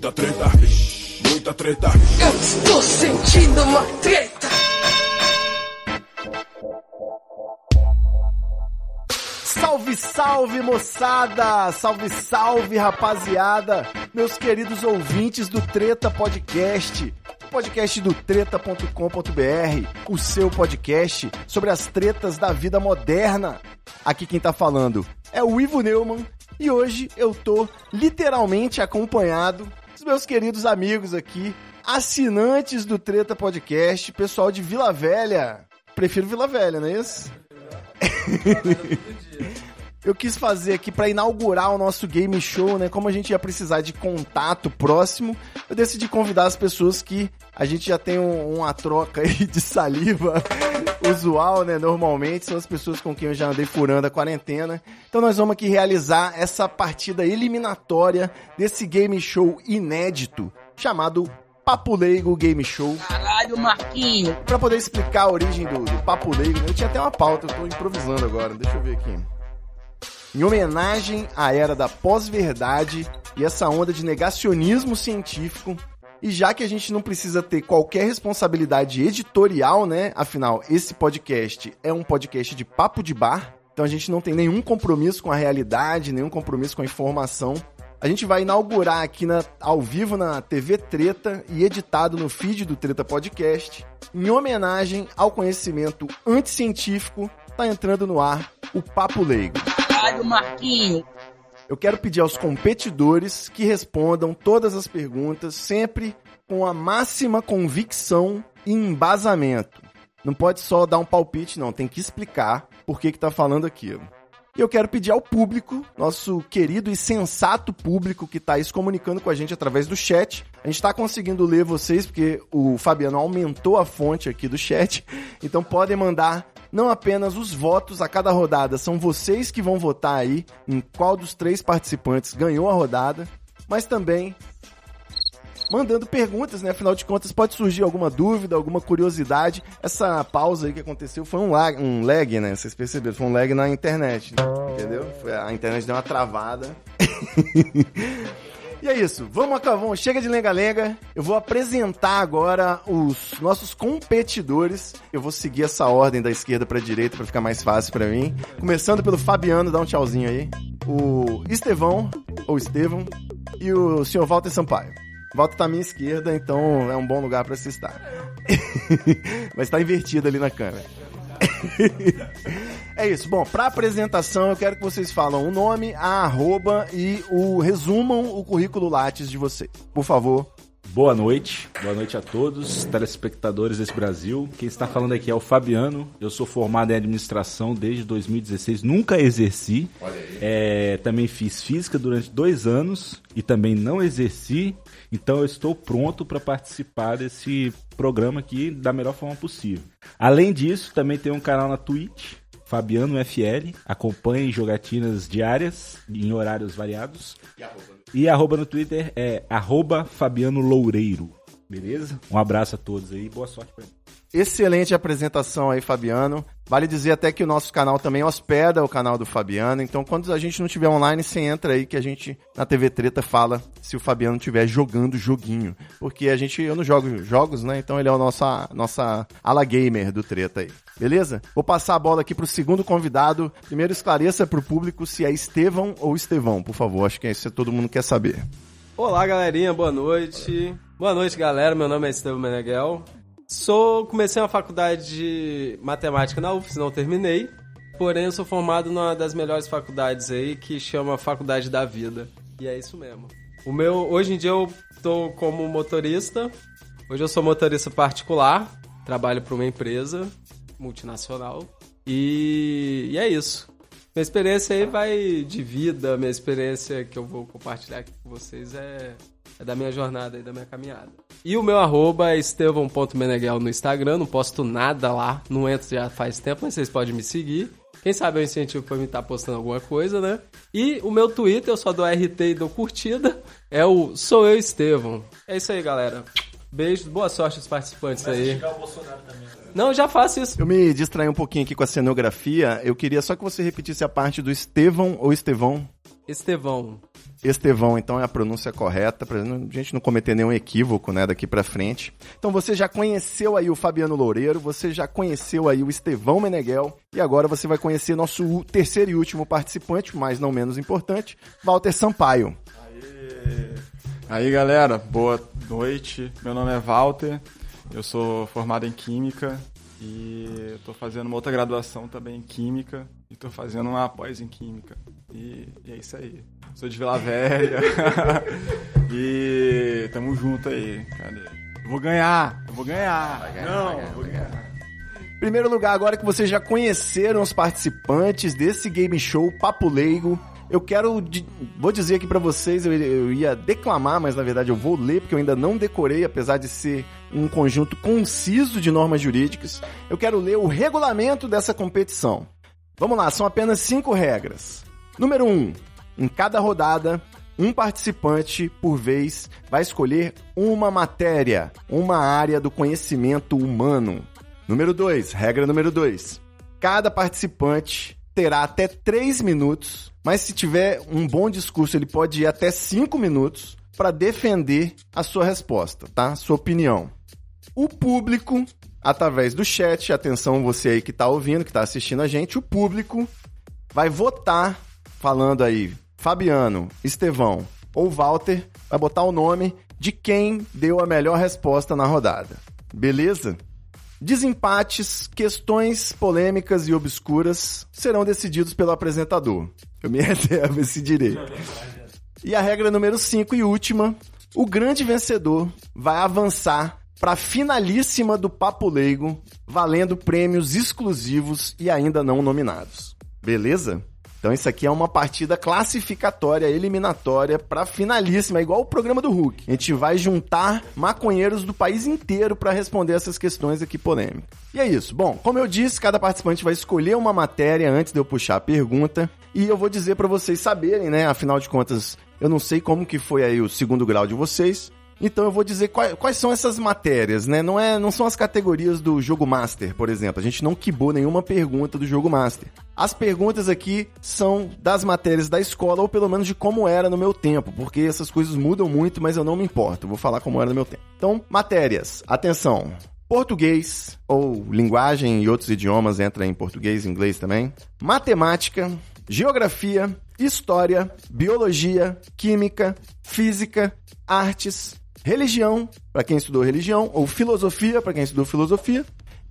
muita treta, muita treta. Eu estou sentindo uma treta. Salve, salve, moçada! Salve, salve, rapaziada! Meus queridos ouvintes do Treta Podcast. Podcast do treta.com.br, o seu podcast sobre as tretas da vida moderna. Aqui quem tá falando é o Ivo Neumann e hoje eu tô literalmente acompanhado dos meus queridos amigos aqui, assinantes do Treta Podcast, pessoal de Vila Velha. Prefiro Vila Velha, não é isso? Eu quis fazer aqui para inaugurar o nosso game show, né? Como a gente ia precisar de contato próximo, eu decidi convidar as pessoas que a gente já tem um, uma troca aí de saliva usual, né? Normalmente são as pessoas com quem eu já andei furando a quarentena. Então nós vamos aqui realizar essa partida eliminatória desse game show inédito chamado Papo Leigo Game Show. Caralho, Marquinho. Pra poder explicar a origem do, do Papo Leigo, eu tinha até uma pauta, eu tô improvisando agora, deixa eu ver aqui. Em homenagem à era da pós-verdade e essa onda de negacionismo científico, e já que a gente não precisa ter qualquer responsabilidade editorial, né? Afinal, esse podcast é um podcast de papo de bar, então a gente não tem nenhum compromisso com a realidade, nenhum compromisso com a informação. A gente vai inaugurar aqui na, ao vivo na TV Treta e editado no feed do Treta Podcast, em homenagem ao conhecimento anticientífico, tá entrando no ar o Papo Leigo. Caralho, Marquinho. Eu quero pedir aos competidores que respondam todas as perguntas sempre com a máxima convicção e embasamento. Não pode só dar um palpite, não. Tem que explicar por que que tá falando aquilo. E eu quero pedir ao público, nosso querido e sensato público que está se comunicando com a gente através do chat. A gente está conseguindo ler vocês porque o Fabiano aumentou a fonte aqui do chat. Então podem mandar não apenas os votos a cada rodada, são vocês que vão votar aí em qual dos três participantes ganhou a rodada, mas também mandando perguntas, né? Afinal de contas, pode surgir alguma dúvida, alguma curiosidade. Essa pausa aí que aconteceu foi um lag, um lag né? Vocês perceberam? Foi um lag na internet, entendeu? Foi, a internet deu uma travada. E é isso, vamos acabar, chega de lenga-lenga. Eu vou apresentar agora os nossos competidores. Eu vou seguir essa ordem da esquerda para direita para ficar mais fácil para mim. Começando pelo Fabiano, dá um tchauzinho aí. O Estevão, ou Estevão, e o senhor Walter Sampaio. Walter tá à minha esquerda, então é um bom lugar para se estar. Mas tá invertido ali na câmera. É isso. Bom, pra apresentação eu quero que vocês falam o nome, a arroba e o resumam o currículo Lattes de vocês. Por favor. Boa noite, boa noite a todos, telespectadores desse Brasil. Quem está falando aqui é o Fabiano. Eu sou formado em administração desde 2016, nunca exerci. É, também fiz física durante dois anos e também não exerci. Então eu estou pronto para participar desse programa aqui da melhor forma possível. Além disso, também tem um canal na Twitch, Fabiano FL. Acompanhe jogatinas diárias em horários variados. E arroba no Twitter é arroba Fabiano Loureiro. Beleza? Um abraço a todos aí boa sorte pra mim. Excelente apresentação aí, Fabiano. Vale dizer até que o nosso canal também hospeda o canal do Fabiano. Então, quando a gente não tiver online, você entra aí que a gente na TV Treta fala se o Fabiano estiver jogando joguinho. Porque a gente, eu não jogo jogos, né? Então ele é o nosso nossa ala gamer do Treta aí. Beleza? Vou passar a bola aqui pro segundo convidado. Primeiro esclareça pro público se é Estevão ou Estevão, por favor. Acho que é isso que todo mundo quer saber. Olá, galerinha, boa noite. Boa noite, galera. Meu nome é Estevão Meneghel. Sou, comecei uma faculdade de matemática na UFS, não terminei. Porém, eu sou formado numa das melhores faculdades aí, que chama Faculdade da Vida. E é isso mesmo. O meu, hoje em dia eu tô como motorista. Hoje eu sou motorista particular, trabalho para uma empresa multinacional. E, e é isso. Minha experiência aí vai de vida, minha experiência que eu vou compartilhar aqui com vocês é, é da minha jornada e da minha caminhada. E o meu arroba é estevão.meneghel no Instagram, não posto nada lá, não entro já faz tempo, mas vocês podem me seguir. Quem sabe eu incentivo pra me estar postando alguma coisa, né? E o meu Twitter, eu só dou RT e dou curtida, é o Sou Eu Estevão. É isso aí, galera. Beijo, boa sorte aos participantes aí. Não, eu já faço isso. Eu me distraí um pouquinho aqui com a cenografia. Eu queria só que você repetisse a parte do Estevão ou Estevão. Estevão. Estevão, então, é a pronúncia correta, pra gente não cometer nenhum equívoco, né, daqui pra frente. Então você já conheceu aí o Fabiano Loureiro, você já conheceu aí o Estevão Meneghel, e agora você vai conhecer nosso terceiro e último participante, mas não menos importante, Walter Sampaio. Aí galera, boa noite. Meu nome é Walter, eu sou formado em Química e estou fazendo uma outra graduação também em Química e estou fazendo uma pós em Química. E, e, é isso aí. Sou de Vila Velha e tamo junto aí. Cadê? Eu vou ganhar, eu vou ganhar. ganhar Não, vai ganhar, vou vai ganhar. Primeiro lugar, agora que vocês já conheceram os participantes desse game show Papo Leigo, eu quero. Vou dizer aqui pra vocês, eu, eu ia declamar, mas na verdade eu vou ler, porque eu ainda não decorei, apesar de ser um conjunto conciso de normas jurídicas. Eu quero ler o regulamento dessa competição. Vamos lá, são apenas cinco regras. Número um, em cada rodada, um participante por vez vai escolher uma matéria, uma área do conhecimento humano. Número 2, regra número 2. Cada participante terá até 3 minutos, mas se tiver um bom discurso, ele pode ir até 5 minutos para defender a sua resposta, tá? Sua opinião. O público, através do chat, atenção você aí que tá ouvindo, que tá assistindo a gente, o público vai votar falando aí Fabiano, Estevão ou Walter, vai botar o nome de quem deu a melhor resposta na rodada. Beleza? Desempates, questões polêmicas e obscuras serão decididos pelo apresentador. Eu me reservo esse direito. E a regra número 5 e última: o grande vencedor vai avançar para a finalíssima do Papo Leigo, valendo prêmios exclusivos e ainda não nominados. Beleza? Então isso aqui é uma partida classificatória, eliminatória para finalíssima, é igual o programa do Hulk. A gente vai juntar maconheiros do país inteiro para responder essas questões aqui polêmicas. E é isso. Bom, como eu disse, cada participante vai escolher uma matéria antes de eu puxar a pergunta e eu vou dizer para vocês saberem, né? Afinal de contas, eu não sei como que foi aí o segundo grau de vocês. Então eu vou dizer quais, quais são essas matérias, né? Não, é, não são as categorias do jogo Master, por exemplo. A gente não quibou nenhuma pergunta do jogo Master. As perguntas aqui são das matérias da escola, ou pelo menos de como era no meu tempo, porque essas coisas mudam muito, mas eu não me importo. Vou falar como era no meu tempo. Então, matérias. Atenção. Português, ou linguagem e outros idiomas entra em português e inglês também. Matemática, geografia, história, biologia, química, física, artes, religião, para quem estudou religião, ou filosofia, para quem estudou filosofia,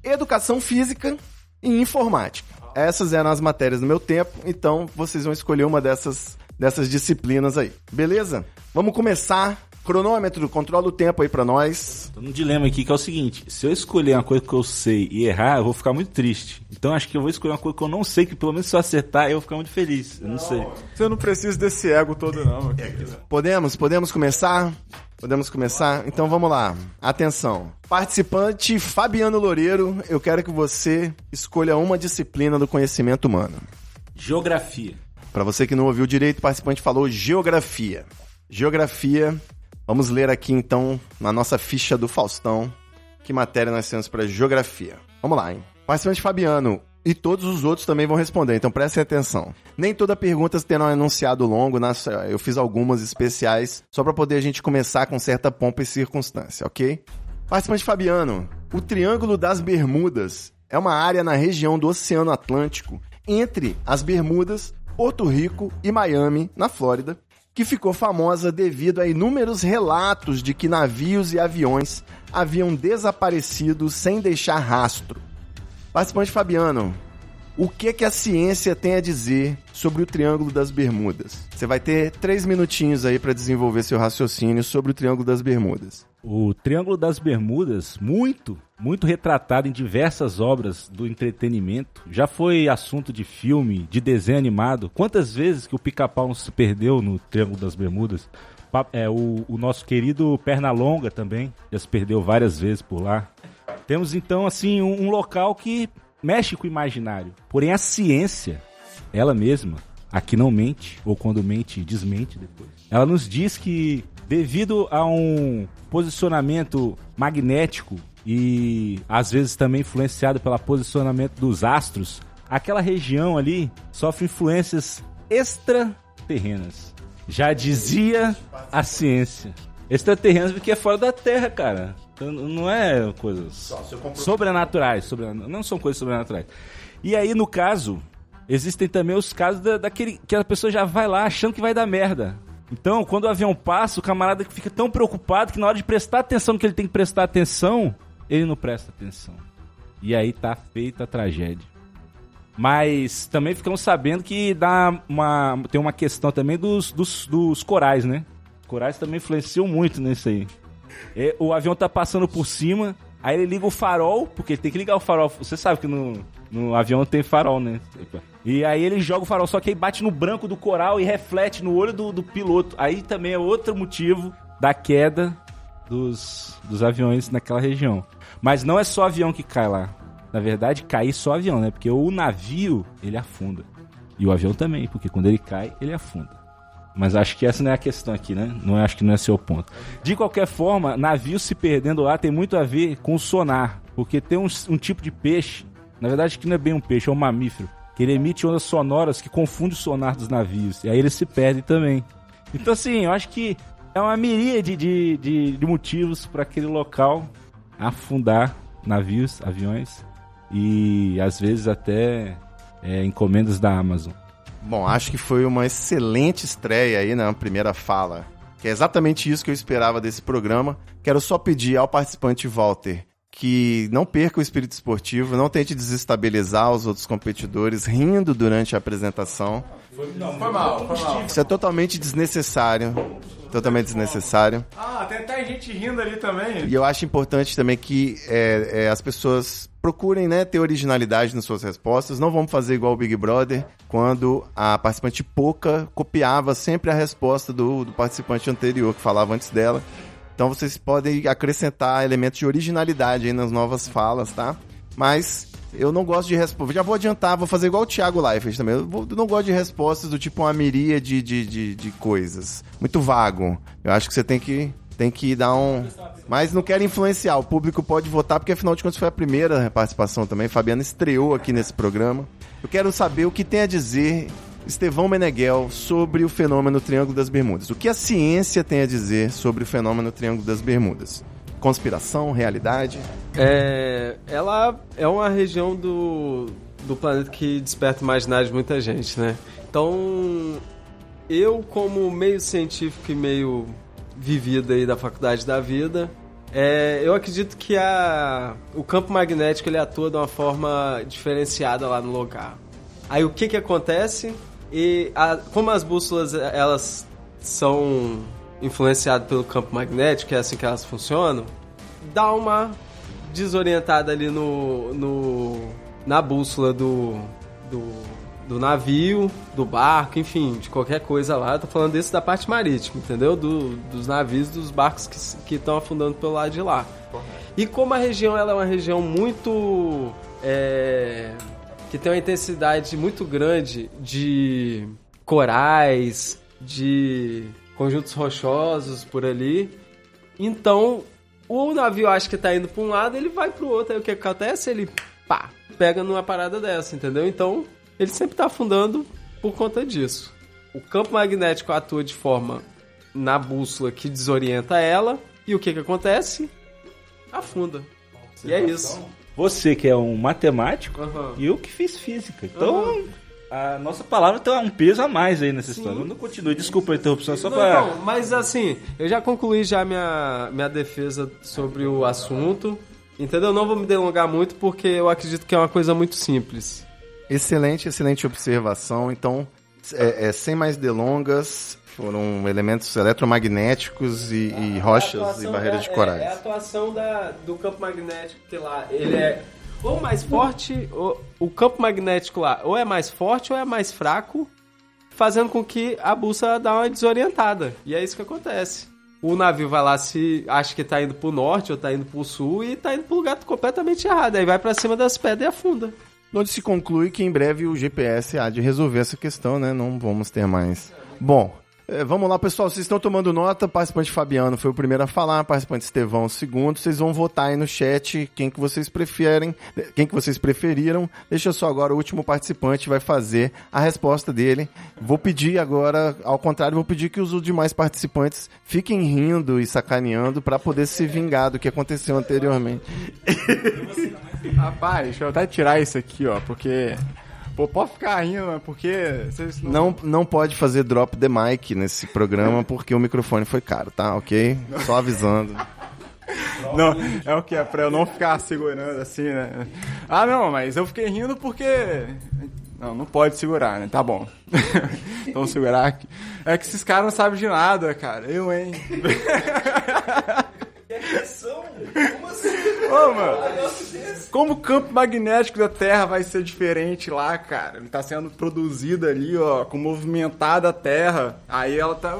educação física e informática. Essas eram as matérias do meu tempo, então vocês vão escolher uma dessas, dessas disciplinas aí. Beleza? Vamos começar. Cronômetro, controla o tempo aí pra nós. Tô num dilema aqui que é o seguinte: se eu escolher uma coisa que eu sei e errar, eu vou ficar muito triste. Então acho que eu vou escolher uma coisa que eu não sei, que pelo menos se eu acertar, eu vou ficar muito feliz. Eu não, sei. Você não precisa desse ego todo, não. Podemos? Podemos começar? Podemos começar? Então vamos lá. Atenção. Participante Fabiano Loureiro, eu quero que você escolha uma disciplina do conhecimento humano. Geografia. Para você que não ouviu direito, o participante falou geografia. Geografia. Vamos ler aqui então na nossa ficha do Faustão que matéria nós temos para geografia. Vamos lá, hein? Participante Fabiano, e todos os outros também vão responder, então prestem atenção. Nem toda pergunta terá um enunciado longo, nas- eu fiz algumas especiais só para poder a gente começar com certa pompa e circunstância, ok? Participante Fabiano, o Triângulo das Bermudas é uma área na região do Oceano Atlântico entre as Bermudas, Porto Rico e Miami, na Flórida, que ficou famosa devido a inúmeros relatos de que navios e aviões haviam desaparecido sem deixar rastro. Participante Fabiano, o que que a ciência tem a dizer sobre o Triângulo das Bermudas? Você vai ter três minutinhos aí para desenvolver seu raciocínio sobre o Triângulo das Bermudas. O Triângulo das Bermudas, muito, muito retratado em diversas obras do entretenimento. Já foi assunto de filme, de desenho animado. Quantas vezes que o pica-pau se perdeu no Triângulo das Bermudas? É, o, o nosso querido Pernalonga também já se perdeu várias vezes por lá. Temos então assim um, um local que mexe com o imaginário. Porém a ciência, ela mesma, aqui não mente, ou quando mente, desmente depois. Ela nos diz que devido a um posicionamento magnético e às vezes também influenciado pelo posicionamento dos astros, aquela região ali sofre influências extraterrenas. Já dizia a ciência. Extraterrenos porque é fora da Terra, cara. Então, não é coisas sobrenaturais. Não são coisas sobrenaturais. E aí, no caso, existem também os casos da- daquele que a pessoa já vai lá achando que vai dar merda. Então, quando o avião passa, o camarada fica tão preocupado que na hora de prestar atenção que ele tem que prestar atenção, ele não presta atenção. E aí tá feita a tragédia. Mas também ficamos sabendo que dá uma, tem uma questão também dos, dos, dos corais, né? Corais também influenciam muito nisso aí. É, o avião tá passando por cima, aí ele liga o farol, porque ele tem que ligar o farol. Você sabe que no, no avião tem farol, né? E aí ele joga o farol, só que aí bate no branco do coral e reflete no olho do, do piloto. Aí também é outro motivo da queda dos, dos aviões naquela região. Mas não é só avião que cai lá. Na verdade, cair só avião, né? Porque o navio, ele afunda. E o avião também, porque quando ele cai, ele afunda. Mas acho que essa não é a questão aqui, né? Não acho que não é seu ponto. De qualquer forma, navio se perdendo lá tem muito a ver com sonar. Porque tem um, um tipo de peixe, na verdade que não é bem um peixe, é um mamífero, que ele emite ondas sonoras que confundem o sonar dos navios. E aí ele se perde também. Então assim, eu acho que é uma miríade de, de, de motivos para aquele local afundar navios, aviões e às vezes até é, encomendas da Amazon. Bom, acho que foi uma excelente estreia aí na primeira fala. Que é exatamente isso que eu esperava desse programa. Quero só pedir ao participante Walter que não perca o espírito esportivo, não tente desestabilizar os outros competidores rindo durante a apresentação. Foi mal, foi mal. Isso é totalmente desnecessário. Totalmente desnecessário. Ah, tem até gente rindo ali também. E eu acho importante também que é, é, as pessoas procurem né, ter originalidade nas suas respostas. Não vamos fazer igual o Big Brother, quando a participante pouca copiava sempre a resposta do, do participante anterior, que falava antes dela. Então vocês podem acrescentar elementos de originalidade aí nas novas falas, tá? Mas eu não gosto de respostas. Já vou adiantar, vou fazer igual o Thiago Leifert também. Eu, não gosto de respostas do tipo uma miríade de, de, de coisas. Muito vago. Eu acho que você tem que, tem que dar um. Mas não quero influenciar. O público pode votar, porque afinal de contas foi a primeira participação também. Fabiana estreou aqui nesse programa. Eu quero saber o que tem a dizer Estevão Meneghel sobre o fenômeno Triângulo das Bermudas. O que a ciência tem a dizer sobre o fenômeno Triângulo das Bermudas? Conspiração, realidade? É, ela é uma região do, do planeta que desperta imaginário de muita gente, né? Então, eu como meio científico e meio vivido aí da faculdade da vida, é, eu acredito que a, o campo magnético ele atua de uma forma diferenciada lá no lugar. Aí o que que acontece? E a- como as bússolas elas são influenciadas pelo campo magnético, é assim que elas funcionam, dá uma desorientada ali no, no na bússola do, do, do navio, do barco, enfim, de qualquer coisa lá. Eu tô falando desse da parte marítima, entendeu? Do, dos navios, dos barcos que que estão afundando pelo lado de lá. E como a região ela é uma região muito é, que tem uma intensidade muito grande de corais, de conjuntos rochosos por ali. Então, o navio acha que tá indo pra um lado, ele vai pro outro. Aí o que acontece? Ele, pá, pega numa parada dessa, entendeu? Então, ele sempre tá afundando por conta disso. O campo magnético atua de forma na bússola que desorienta ela. E o que que acontece? Afunda. E é isso. Você que é um matemático Aham. e eu que fiz física. Então, a nossa palavra tem um peso a mais aí nessa história. Não continue, desculpa a interrupção, só Não, pra... não, mas assim, eu já concluí já minha, minha defesa sobre o assunto. Entendeu? Não vou me delongar muito porque eu acredito que é uma coisa muito simples. Excelente, excelente observação. Então, é, é, sem mais delongas, foram elementos eletromagnéticos e, e rochas e barreiras de corais. É, a atuação da, do campo magnético que lá, ele é ou mais forte, ou, o campo magnético lá ou é mais forte ou é mais fraco, fazendo com que a bússola dá uma desorientada. E é isso que acontece. O navio vai lá se acha que tá indo pro norte ou tá indo pro sul e tá indo pro lugar completamente errado. Aí vai pra cima das pedras e afunda. Onde se conclui que em breve o GPS há de resolver essa questão, né? Não vamos ter mais. Bom, É, vamos lá, pessoal. Vocês estão tomando nota. Participante Fabiano foi o primeiro a falar, participante Estevão o segundo. Vocês vão votar aí no chat quem que vocês preferem, quem que vocês preferiram. Deixa só agora o último participante vai fazer a resposta dele. Vou pedir agora, ao contrário, vou pedir que os demais participantes fiquem rindo e sacaneando para poder se vingar do que aconteceu anteriormente. Rapaz, deixa eu até tirar isso aqui, ó, porque. Pô, pode ficar rindo, mas porque. Não... Não, não pode fazer drop the mic nesse programa porque o microfone foi caro, tá? Ok? Só avisando. Não, é o que? É pra eu não ficar segurando assim, né? Ah, não, mas eu fiquei rindo porque. Não, não pode segurar, né? Tá bom. então segurar aqui. É que esses caras não sabem de nada, cara. Eu, hein? Ô, mano, como o campo magnético da Terra vai ser diferente lá, cara? Ele tá sendo produzido ali, ó, com movimentada a Terra. Aí ela tá.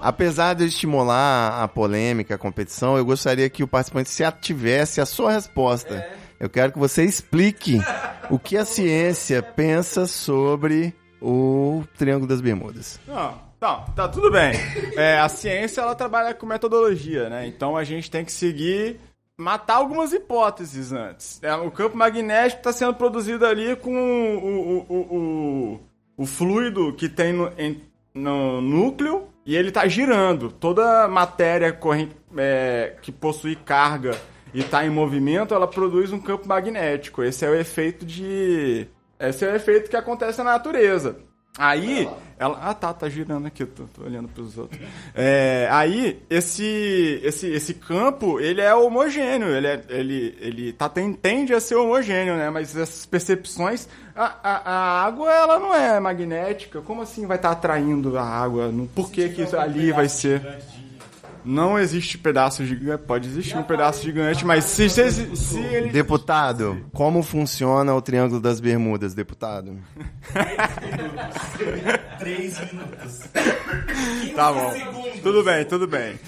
Apesar de estimular a polêmica, a competição, eu gostaria que o participante se ativesse a sua resposta. Eu quero que você explique o que a ciência pensa sobre o Triângulo das Bermudas. Não, tá, tá tudo bem. É, a ciência ela trabalha com metodologia, né? Então a gente tem que seguir matar algumas hipóteses antes. É, o campo magnético está sendo produzido ali com o, o, o, o, o fluido que tem no, em- no núcleo e ele está girando. Toda matéria corrente, é, que possui carga e está em movimento, ela produz um campo magnético. Esse é o efeito de. Esse é o efeito que acontece na natureza. Aí, ela. Ah, tá, tá girando aqui, tô, tô olhando pros outros. É, aí, esse, esse, esse campo, ele é homogêneo, ele, é, ele, ele tá, tem, tende a ser homogêneo, né? Mas essas percepções. A, a, a água, ela não é magnética. Como assim vai estar atraindo a água? Por que, que isso ali vai ser. Não existe pedaço gigante. Pode existir um pedaço gigante, mas se, se, se ele. Deputado, como funciona o Triângulo das Bermudas, deputado? Tá bom. Tudo bem, tudo bem.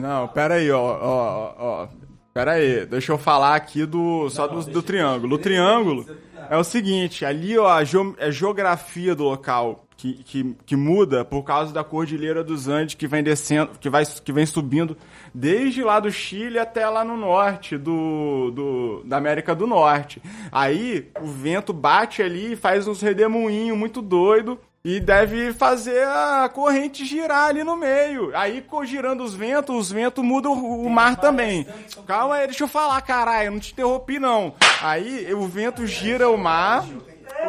Não, pera aí, ó, ó, ó, ó. Pera aí, deixa eu falar aqui do só do, do triângulo. O triângulo é o seguinte, ali ó, a é geografia do local que, que, que muda por causa da cordilheira dos Andes que vem descendo, que vai que vem subindo desde lá do Chile até lá no norte do, do da América do Norte. Aí o vento bate ali e faz uns redemoinhos muito doido e deve fazer a corrente girar ali no meio. Aí, girando os ventos, os ventos mudam o o mar também. Calma aí, deixa eu falar, caralho, não te interrompi não. Aí, o vento gira o mar,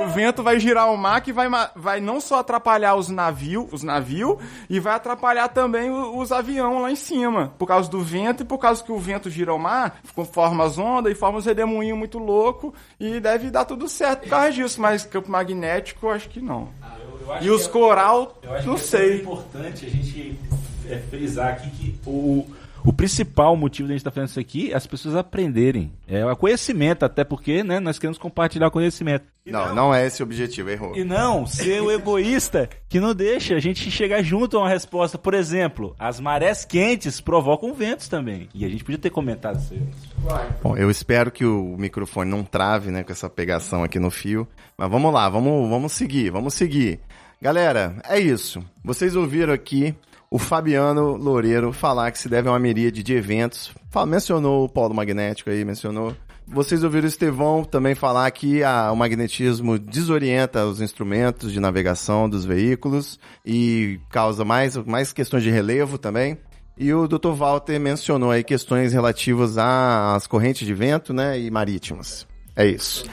o vento vai girar o mar que vai, vai não só atrapalhar os navios, os navios, e vai atrapalhar também os aviões lá em cima. Por causa do vento e por causa que o vento gira o mar, forma as ondas e forma os redemoinhos muito louco e deve dar tudo certo por causa disso. Mas campo magnético, eu acho que não. E os coral, Eu não que é sei. importante a gente é, frisar aqui que o, o principal motivo da gente estar fazendo isso aqui é as pessoas aprenderem. É o conhecimento, até porque né, nós queremos compartilhar conhecimento. Não, não é esse o objetivo, errou. E não ser o egoísta que não deixa a gente chegar junto a uma resposta. Por exemplo, as marés quentes provocam ventos também. E a gente podia ter comentado isso aí. Bom, eu espero que o microfone não trave, né, com essa pegação aqui no fio. Mas vamos lá, vamos, vamos seguir, vamos seguir. Galera, é isso. Vocês ouviram aqui o Fabiano Loureiro falar que se deve a uma miríade de eventos. Fala- mencionou o polo magnético aí, mencionou. Vocês ouviram o Estevão também falar que a- o magnetismo desorienta os instrumentos de navegação dos veículos e causa mais, mais questões de relevo também. E o Dr. Walter mencionou aí questões relativas às correntes de vento, né, e marítimas. É isso.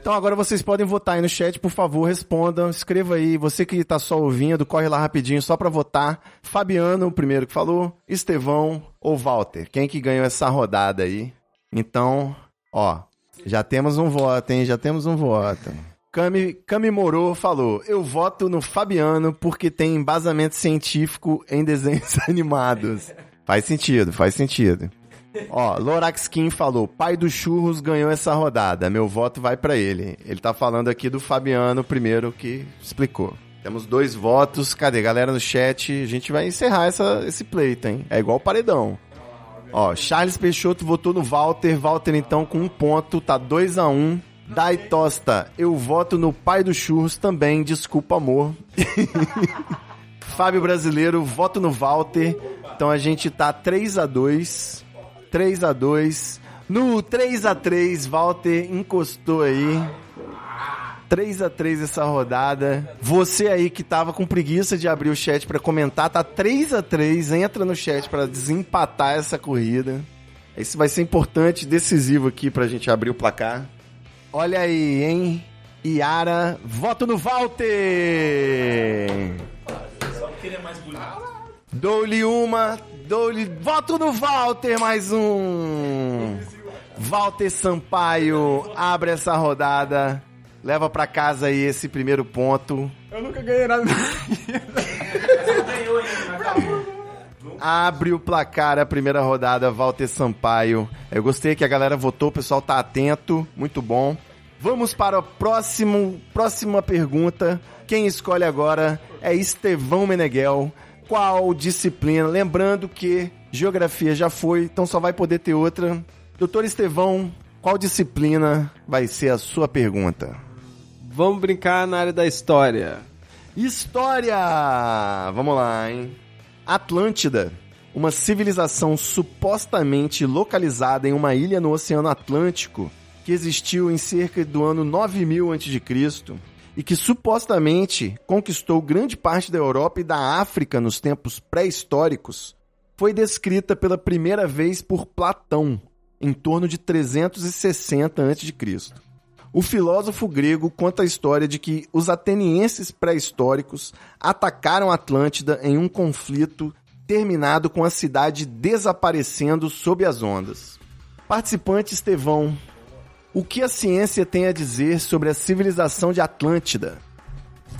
Então agora vocês podem votar aí no chat, por favor, respondam, escreva aí. Você que tá só ouvindo, corre lá rapidinho só pra votar. Fabiano, o primeiro que falou, Estevão ou Walter. Quem que ganhou essa rodada aí? Então, ó, já temos um voto, hein? Já temos um voto. Cami, Cami Moro falou: Eu voto no Fabiano porque tem embasamento científico em desenhos animados. Faz sentido, faz sentido. Ó, Lorax Kim falou: Pai dos churros ganhou essa rodada. Meu voto vai pra ele. Ele tá falando aqui do Fabiano, primeiro que explicou. Temos dois votos. Cadê? Galera no chat, a gente vai encerrar essa, esse pleito, hein? É igual paredão. Ó, Charles Peixoto votou no Walter. Walter, então, com um ponto, tá 2 a 1 um. Dai Tosta, eu voto no pai do churros também, desculpa amor. Fábio Brasileiro, voto no Walter. Então a gente tá 3 a 2 3 a 2 No 3 a 3 Walter encostou aí. 3 a 3 essa rodada. Você aí que tava com preguiça de abrir o chat para comentar, tá 3 a 3 Entra no chat para desempatar essa corrida. Esse vai ser importante, decisivo aqui pra gente abrir o placar. Olha aí, hein? Iara, voto no Walter! Dou-lhe uma, dou-lhe. Voto no Walter, mais um! Walter Sampaio abre essa rodada. Leva pra casa aí esse primeiro ponto. Eu nunca ganhei nada. Abre o placar a primeira rodada, Walter Sampaio. Eu gostei que a galera votou, o pessoal tá atento, muito bom. Vamos para a próximo, próxima pergunta. Quem escolhe agora é Estevão Meneghel. Qual disciplina? Lembrando que geografia já foi, então só vai poder ter outra. Doutor Estevão, qual disciplina vai ser a sua pergunta? Vamos brincar na área da história. História! Vamos lá, hein? Atlântida, uma civilização supostamente localizada em uma ilha no Oceano Atlântico, que existiu em cerca do ano 9000 a.C. e que supostamente conquistou grande parte da Europa e da África nos tempos pré-históricos, foi descrita pela primeira vez por Platão, em torno de 360 a.C. O filósofo grego conta a história de que os atenienses pré-históricos atacaram Atlântida em um conflito terminado com a cidade desaparecendo sob as ondas. Participante Estevão, o que a ciência tem a dizer sobre a civilização de Atlântida?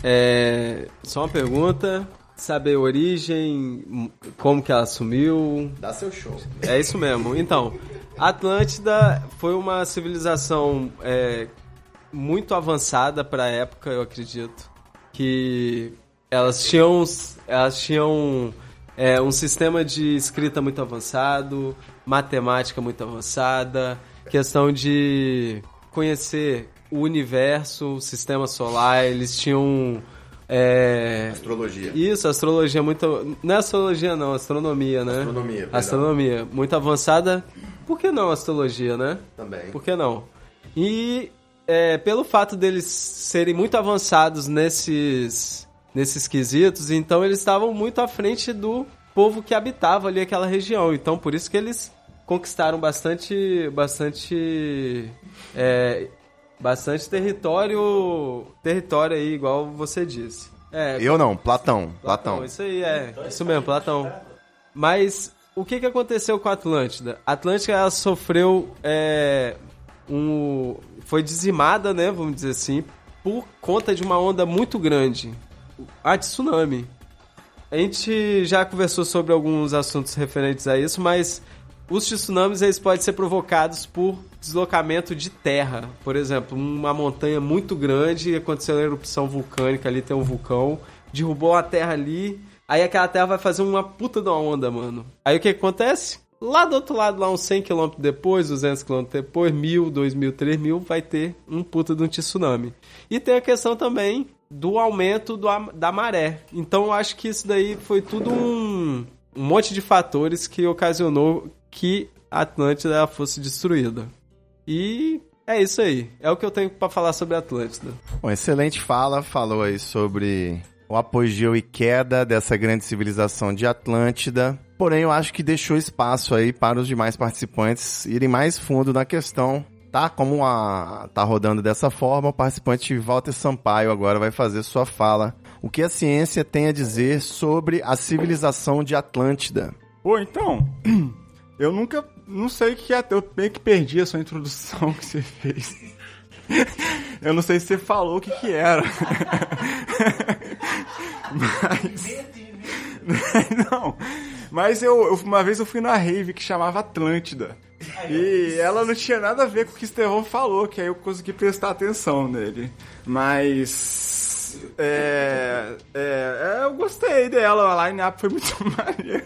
É. Só uma pergunta. Saber a origem, como que ela sumiu. Dá seu show. É isso mesmo. Então, Atlântida foi uma civilização é, muito avançada para a época, eu acredito. Que elas tinham, elas tinham é, um sistema de escrita muito avançado, matemática muito avançada, questão de conhecer o universo, o sistema solar, eles tinham. É, Astrologia. isso, astrologia muito. Não é astrologia, não, astronomia, né? Astronomia, perdão. Astronomia. Muito avançada. Por que não astrologia, né? Também. Por que não? E é, pelo fato deles serem muito avançados nesses, nesses quesitos, então eles estavam muito à frente do povo que habitava ali aquela região. Então por isso que eles conquistaram bastante, bastante, é, bastante território, território aí, igual você disse. É, Eu não, Platão. Platão. isso aí, é. Isso mesmo, Platão. Mas o que, que aconteceu com a Atlântida? A Atlântida ela sofreu é, um. Foi dizimada, né? Vamos dizer assim, por conta de uma onda muito grande. A tsunami. A gente já conversou sobre alguns assuntos referentes a isso, mas os tsunamis eles podem ser provocados por deslocamento de terra. Por exemplo, uma montanha muito grande, aconteceu uma erupção vulcânica ali, tem um vulcão, derrubou a terra ali, aí aquela terra vai fazer uma puta de uma onda, mano. Aí o que, acontece? Lá do outro lado, lá uns 100 km depois, 200 km depois, 1000, 2000, 3000, vai ter um puta de um tsunami. E tem a questão também do aumento do, da maré. Então eu acho que isso daí foi tudo um, um monte de fatores que ocasionou que a Atlântida fosse destruída. E é isso aí. É o que eu tenho pra falar sobre a Atlântida. Bom, excelente fala, falou aí sobre o apogeu e queda dessa grande civilização de Atlântida. Porém, eu acho que deixou espaço aí para os demais participantes irem mais fundo na questão, tá? Como a, tá rodando dessa forma, o participante Walter Sampaio agora vai fazer sua fala. O que a ciência tem a dizer sobre a civilização de Atlântida? Pô, então, eu nunca, não sei o que é, eu meio que perdi a sua introdução que você fez. Eu não sei se você falou o que que era. Mas... Não, mas eu, eu- uma vez eu fui na rave que chamava Atlântida. E ela não tinha nada a ver com o que o Estevão falou, que aí eu consegui prestar atenção nele. Mas. É, é, é, eu gostei dela, a line-up foi muito maneira.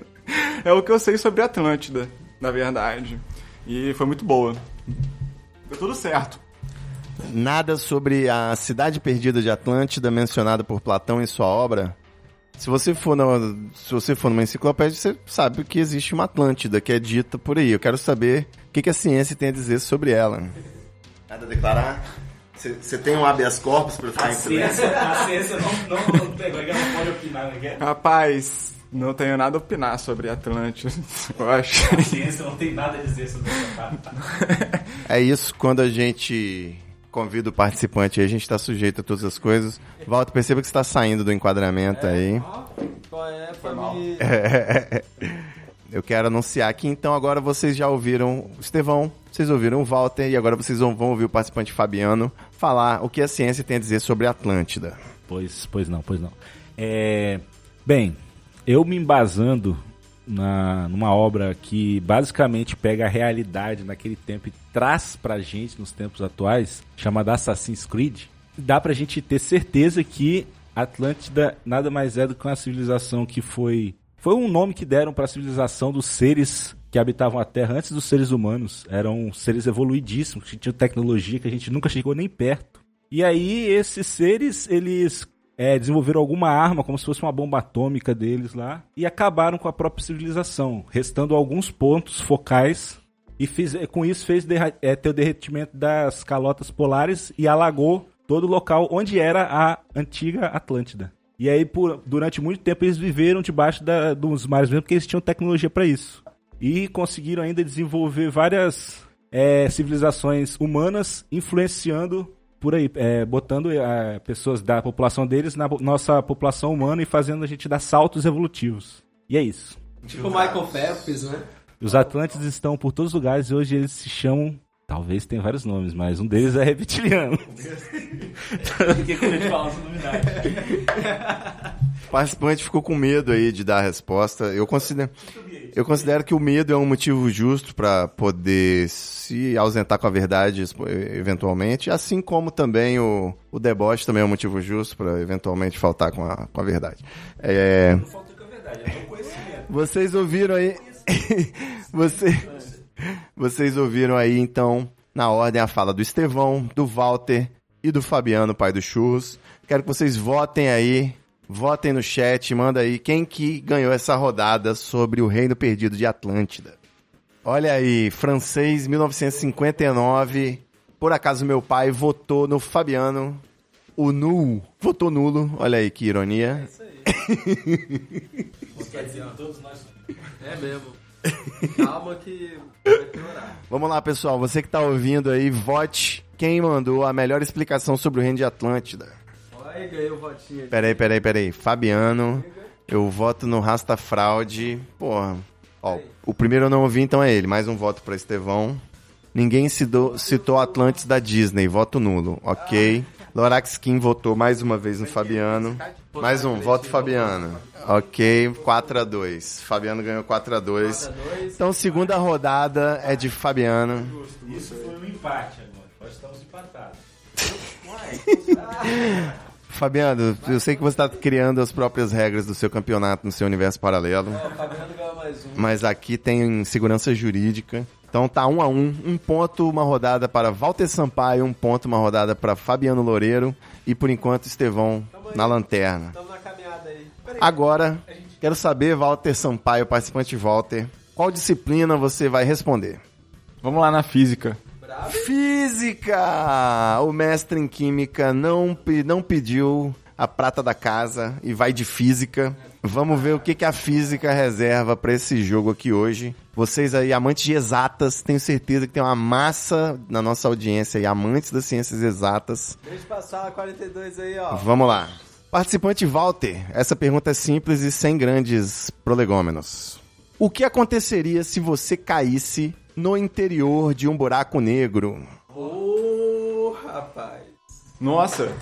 É o que eu sei sobre Atlântida, na verdade. E foi muito boa. Deu tudo certo. nada sobre a cidade perdida de Atlântida mencionada por Platão em sua obra. Se você for na, se você for numa enciclopédia, você sabe que existe uma Atlântida que é dita por aí. Eu quero saber o que, que a ciência tem a dizer sobre ela. Nada a declarar? Você tem um habeas corpus para ficar em silêncio? a ciência não, não, não pegou, não pode opinar, né? Rapaz, não tenho nada a opinar sobre Atlântida, eu acho. A ciência não tem nada a dizer sobre essa parte. É isso, quando a gente convida o participante aí, a gente está sujeito a todas as coisas. Walter, perceba que você está saindo do enquadramento aí. Qual é, família? Eu quero anunciar que então agora vocês já ouviram o Estevão, vocês ouviram o Walter e agora vocês vão, vão ouvir o participante Fabiano falar o que a ciência tem a dizer sobre a Atlântida. Pois, pois não, pois não. É, bem, eu me embasando na, numa obra que basicamente pega a realidade naquele tempo e traz pra gente nos tempos atuais, chamada Assassin's Creed, dá pra gente ter certeza que Atlântida nada mais é do que uma civilização que foi. Foi um nome que deram para a civilização dos seres que habitavam a Terra antes dos seres humanos. Eram seres evoluidíssimos, que tinham tecnologia que a gente nunca chegou nem perto. E aí, esses seres, eles é, desenvolveram alguma arma, como se fosse uma bomba atômica deles lá, e acabaram com a própria civilização, restando alguns pontos focais. E fiz, com isso fez é, ter o derretimento das calotas polares e alagou todo o local onde era a antiga Atlântida. E aí, por, durante muito tempo, eles viveram debaixo da, dos mares mesmo, porque eles tinham tecnologia para isso. E conseguiram ainda desenvolver várias é, civilizações humanas, influenciando por aí, é, botando é, pessoas da população deles na nossa população humana e fazendo a gente dar saltos evolutivos. E é isso. Tipo Michael Phelps, né? Os Atlantes estão por todos os lugares e hoje eles se chamam. Talvez tenha vários nomes, mas um deles é reptiliano. Porque quando a gente fala essa novidade. O participante ficou com medo aí de dar a resposta. Eu considero, eu considero que o medo é um motivo justo para poder se ausentar com a verdade eventualmente, assim como também o, o deboche também é um motivo justo para eventualmente faltar com a, com a verdade. É, Não falta com a verdade, é conhecimento. Vocês ouviram aí. Você... Vocês ouviram aí, então, na ordem a fala do Estevão, do Walter e do Fabiano, pai do Churros. Quero que vocês votem aí. Votem no chat, manda aí quem que ganhou essa rodada sobre o Reino Perdido de Atlântida. Olha aí, francês 1959. Por acaso meu pai votou no Fabiano. O Nu votou nulo. Olha aí que ironia. É mesmo. Calma que vai piorar. Vamos lá, pessoal. Você que tá ouvindo aí, vote quem mandou a melhor explicação sobre o Reino de Atlântida. Olha, ganhei o votinho. Peraí, peraí, peraí. Fabiano, eu voto no Rasta Fraude. Porra. Ó, o primeiro eu não ouvi, então é ele. Mais um voto pra Estevão. Ninguém citou, citou Atlantis da Disney. Voto nulo. Ok. Lorax Kim votou mais uma vez no Fabiano. Mais um, voto Fabiano. Ok, 4x2. Fabiano ganhou 4x2. Então, segunda rodada é de Fabiano. Isso foi um empate agora. Nós estamos empatados. Fabiano, eu sei que você está criando as próprias regras do seu campeonato no seu universo paralelo, O Fabiano ganhou mais um. mas aqui tem segurança jurídica. Então tá um a um, um ponto, uma rodada para Walter Sampaio, um ponto, uma rodada para Fabiano Loureiro e por enquanto Estevão na lanterna. Estamos na caminhada aí. Peraí. Agora, quero saber, Walter Sampaio, participante Walter, qual disciplina você vai responder? Vamos lá na física. Física! O mestre em química não, não pediu a prata da casa e vai de física. Vamos ver o que, que a física reserva para esse jogo aqui hoje. Vocês aí, amantes de exatas, tenho certeza que tem uma massa na nossa audiência aí, amantes das ciências exatas. Deixa passar a 42 aí, ó. Vamos lá. Participante Walter, essa pergunta é simples e sem grandes prolegômenos. O que aconteceria se você caísse no interior de um buraco negro? Ô, rapaz. Nossa,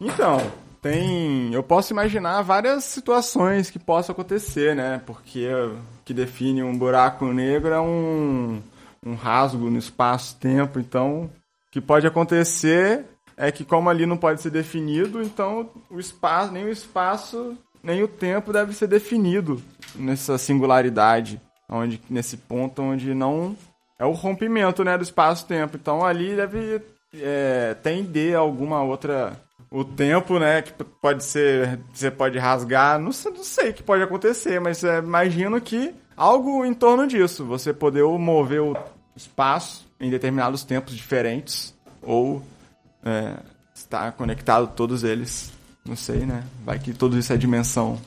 então, tem. Eu posso imaginar várias situações que possam acontecer, né? Porque o que define um buraco negro é um, um rasgo no espaço-tempo. Então, o que pode acontecer é que, como ali não pode ser definido, então o espaço, nem o espaço, nem o tempo deve ser definido nessa singularidade, onde, nesse ponto onde não. É o rompimento né, do espaço-tempo. Então ali deve é, tender alguma outra. O tempo, né? Que pode ser. Você pode rasgar. Não sei, não sei o que pode acontecer, mas é, imagino que algo em torno disso. Você poder mover o espaço em determinados tempos diferentes. Ou é, estar conectado todos eles. Não sei, né? Vai que tudo isso é dimensão.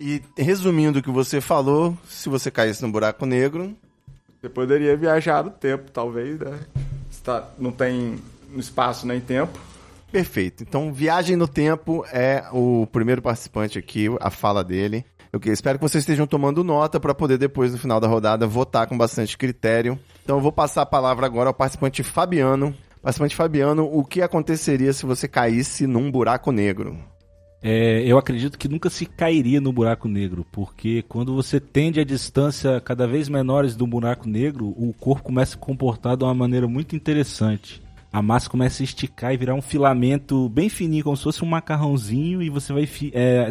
E resumindo o que você falou, se você caísse no buraco negro, Você poderia viajar no tempo, talvez, né? Está, não tem espaço nem tempo. Perfeito. Então, Viagem no Tempo é o primeiro participante aqui, a fala dele. Eu espero que vocês estejam tomando nota para poder depois, no final da rodada, votar com bastante critério. Então, eu vou passar a palavra agora ao participante Fabiano. Participante Fabiano, o que aconteceria se você caísse num buraco negro? É, eu acredito que nunca se cairia no buraco negro, porque quando você tende a distância cada vez menores do buraco negro, o corpo começa a comportar de uma maneira muito interessante. A massa começa a esticar e virar um filamento bem fininho, como se fosse um macarrãozinho, e você vai é,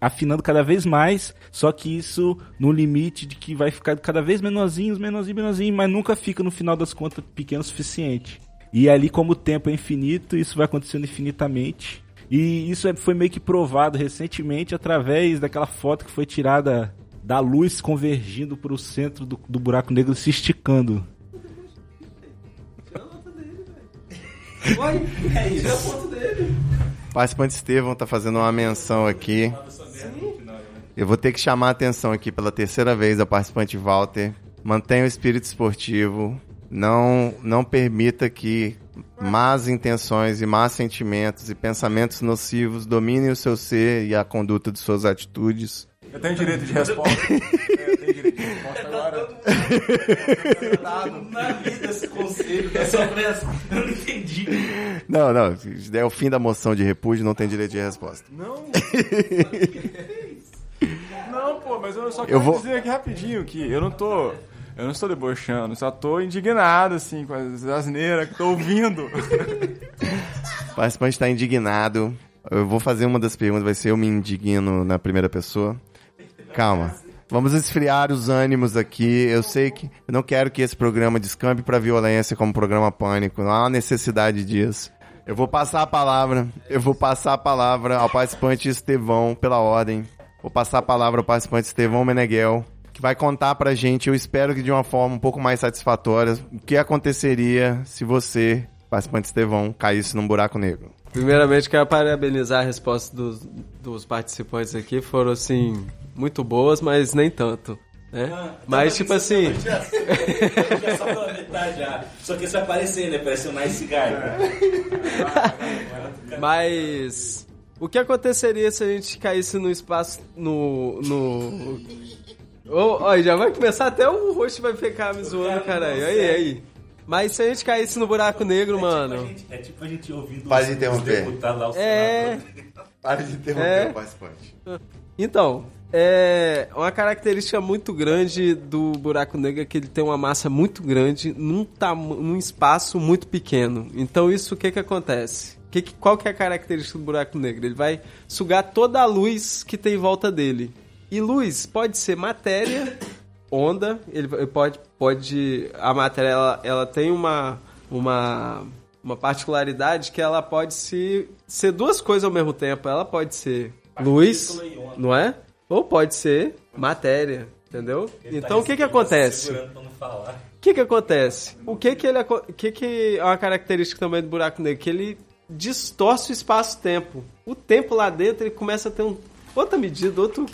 afinando cada vez mais, só que isso no limite de que vai ficar cada vez menorzinho, menorzinho, menorzinho, mas nunca fica no final das contas pequeno o suficiente. E ali, como o tempo é infinito, isso vai acontecendo infinitamente. E isso é- foi meio que provado recentemente através daquela foto que foi tirada da luz convergindo para o centro do, do buraco negro se esticando. O participante Estevão tá fazendo uma menção aqui. Eu vou ter que chamar a atenção aqui pela terceira vez ao participante Walter. Mantenha o espírito esportivo. Não, não permita que más intenções e más sentimentos e pensamentos nocivos dominem o seu ser e a conduta de suas atitudes. Eu tenho direito de resposta. É, eu tenho direito de resposta agora. Na vida esse conselho, pressa, eu não entendi. Não, não. Der o fim da moção de repúdio, não tem direito de resposta. Não. não, pô, mas eu só Eu quero vou- dizer aqui rapidinho que eu não tô. Eu não estou debochando, só tô indignado, assim, com as asneiras que tô ouvindo. O participante está indignado. Eu vou fazer uma das perguntas, vai ser eu me indigno na primeira pessoa. Calma. Vamos esfriar os ânimos aqui. Eu sei que eu não quero que esse programa descambe para violência como programa Pânico. Não há necessidade disso. Eu vou passar a palavra. Eu vou passar a palavra ao participante Estevão pela ordem. Vou passar a palavra ao participante Estevão Meneghel, que vai contar pra gente, eu espero que de uma forma um pouco mais satisfatória, o que aconteceria se você, participante Estevão, caísse num buraco negro. Primeiramente, quero parabenizar a resposta dos, dos participantes aqui. Foram, assim, muito boas, mas nem tanto. Né? mas, tipo assim. Já só pela metade já. Só que isso vai aparecer, né? Parece um nice guy. Mas. O que aconteceria se a gente caísse no espaço. No. no... Ô, ó, já vai começar até o rosto vai ficar me zoando, caralho. Aí, aí. Mas se a gente caísse no buraco negro, mano. É tipo a gente ouvindo Para de interromper. lá, É. Para de interromper É. o participante. Então, é uma característica muito grande do buraco negro é que ele tem uma massa muito grande num, tam- num espaço muito pequeno. Então, isso o que que acontece? Que que- qual que é a característica do buraco negro? Ele vai sugar toda a luz que tem em volta dele. E luz pode ser matéria, onda, ele ele pode, pode a matéria ela, ela tem uma, uma, uma particularidade que ela pode se, ser duas coisas ao mesmo tempo. Ela pode ser luz, não é? Ou pode ser matéria, entendeu? Então o que que acontece? O que que acontece? O que que ele o que que é uma característica também do buraco negro que ele distorce o espaço-tempo. O tempo lá dentro ele começa a ter um, outra medida, outro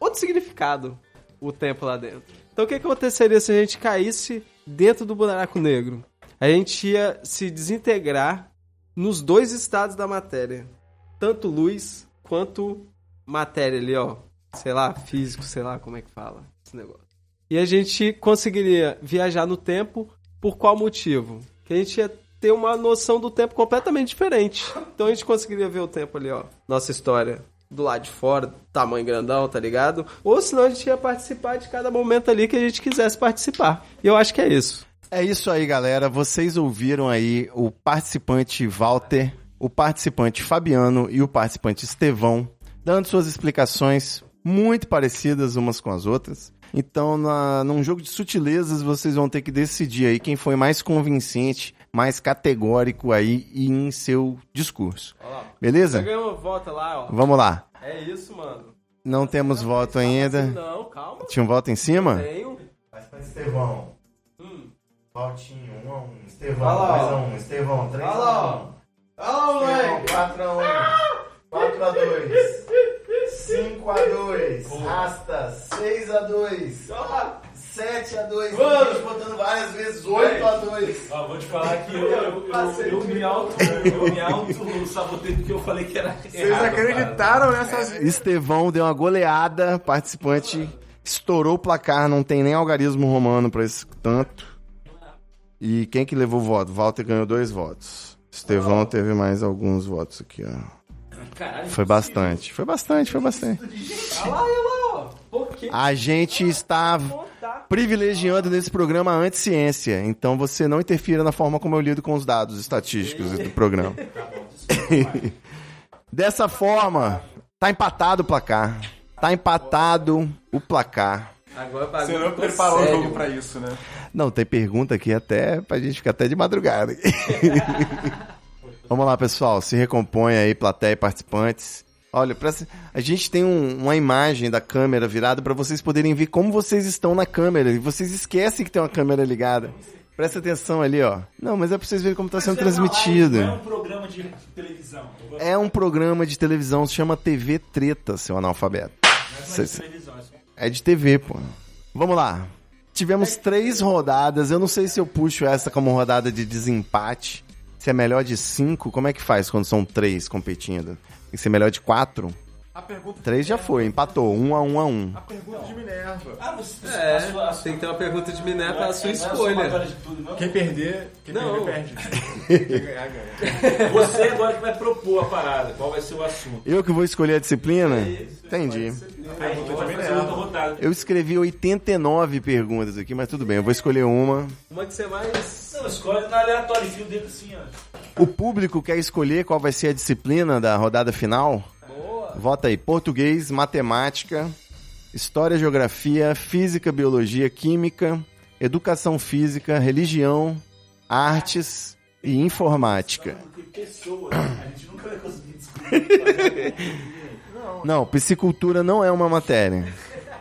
outro significado. O tempo lá dentro. Então o que aconteceria se a gente caísse dentro do buraco negro? A gente ia se desintegrar nos dois estados da matéria, tanto luz quanto matéria ali, ó. Sei lá, físico, sei lá como é que fala esse negócio. E a gente conseguiria viajar no tempo por qual motivo? Que a gente ia ter uma noção do tempo completamente diferente. Então a gente conseguiria ver o tempo ali, ó. Nossa história do lado de fora, tamanho grandão, tá ligado? Ou senão a gente ia participar de cada momento ali que a gente quisesse participar. E eu acho que é isso. É isso aí, galera. Vocês ouviram aí o participante Walter, o participante Fabiano e o participante Estevão, dando suas explicações muito parecidas umas com as outras. Então, na, num jogo de sutilezas, vocês vão ter que decidir aí quem foi mais convincente mais categórico aí em seu discurso. Olha lá. Beleza? Já ganhou volta lá, ó. Vamos lá. É isso, mano. Não temos voto ainda. Não, calma. Tinha um voto em cima? Tenho. Mas para Estevão. Hum. Valtinho, 1 a 1. Estevão, Olha lá, 2 a ó. 1. Estevão, 3 Olha lá, ó. Olha lá, moleque. 4 a 1. 4 a 2. 5 a 2. Rasta, 6 a 2. Olha lá. 7 a 2. Mano. Gente votando várias vezes, 8 a 2. Ó, vou te falar que eu, eu, eu, eu me auto, eu me auto sabotei porque eu falei que era Vocês acreditaram nessas... Estevão deu uma goleada, participante estourou o placar, não tem nem algarismo romano pra esse tanto. E quem que levou o voto? Walter ganhou dois votos. Estevão teve mais alguns votos aqui, ó. Caralho, Foi bastante, foi bastante, foi bastante. Olha lá, olha lá, ó. A gente está privilegiando nesse programa a anticiência, então você não interfira na forma como eu lido com os dados estatísticos do programa. Dessa forma, tá empatado o placar. Tá empatado o placar. Agora o Você não preparou o jogo pra isso, né? Não, tem pergunta aqui até pra gente ficar até de madrugada. Vamos lá, pessoal. Se recompõe aí, plateia e participantes. Olha, presta- a gente tem um- uma imagem da câmera virada pra vocês poderem ver como vocês estão na câmera. E vocês esquecem que tem uma câmera ligada. Presta atenção ali, ó. Não, mas é pra vocês verem como tá sendo transmitido. Não é um programa de televisão. É um programa de televisão, se chama TV Treta, seu analfabeto. É de TV, pô. Vamos lá. Tivemos três rodadas. Eu não sei se eu puxo essa como rodada de desempate. Se é melhor de cinco, como é que faz quando são três competindo? Tem que ser melhor de quatro? A pergunta, Três já foi, empatou. Um a um a um. a pergunta de Minerva. Ah, você, É, a sua- a sua- tem que ter uma pergunta de Minerva é- à sua é a escolha. tudo? Quem perder, quem Não. perder, perde. Quem ganhar, ganha. Você agora que vai propor a parada. Qual vai ser o assunto? Eu que vou escolher a disciplina? Entendi. Aí a Eu escrevi 89 perguntas aqui, mas tudo bem, eu vou escolher uma. Uma que você mais. Não, escolhe na aleatório, enfia o dedo assim, ó. O público quer escolher qual vai ser a disciplina da rodada final? Boa. Vota aí: português, matemática, história, geografia, física, biologia, química, educação física, religião, artes e informática. Pessoa, a gente nunca vai conseguir descobrir. Não, psicultura não é uma matéria.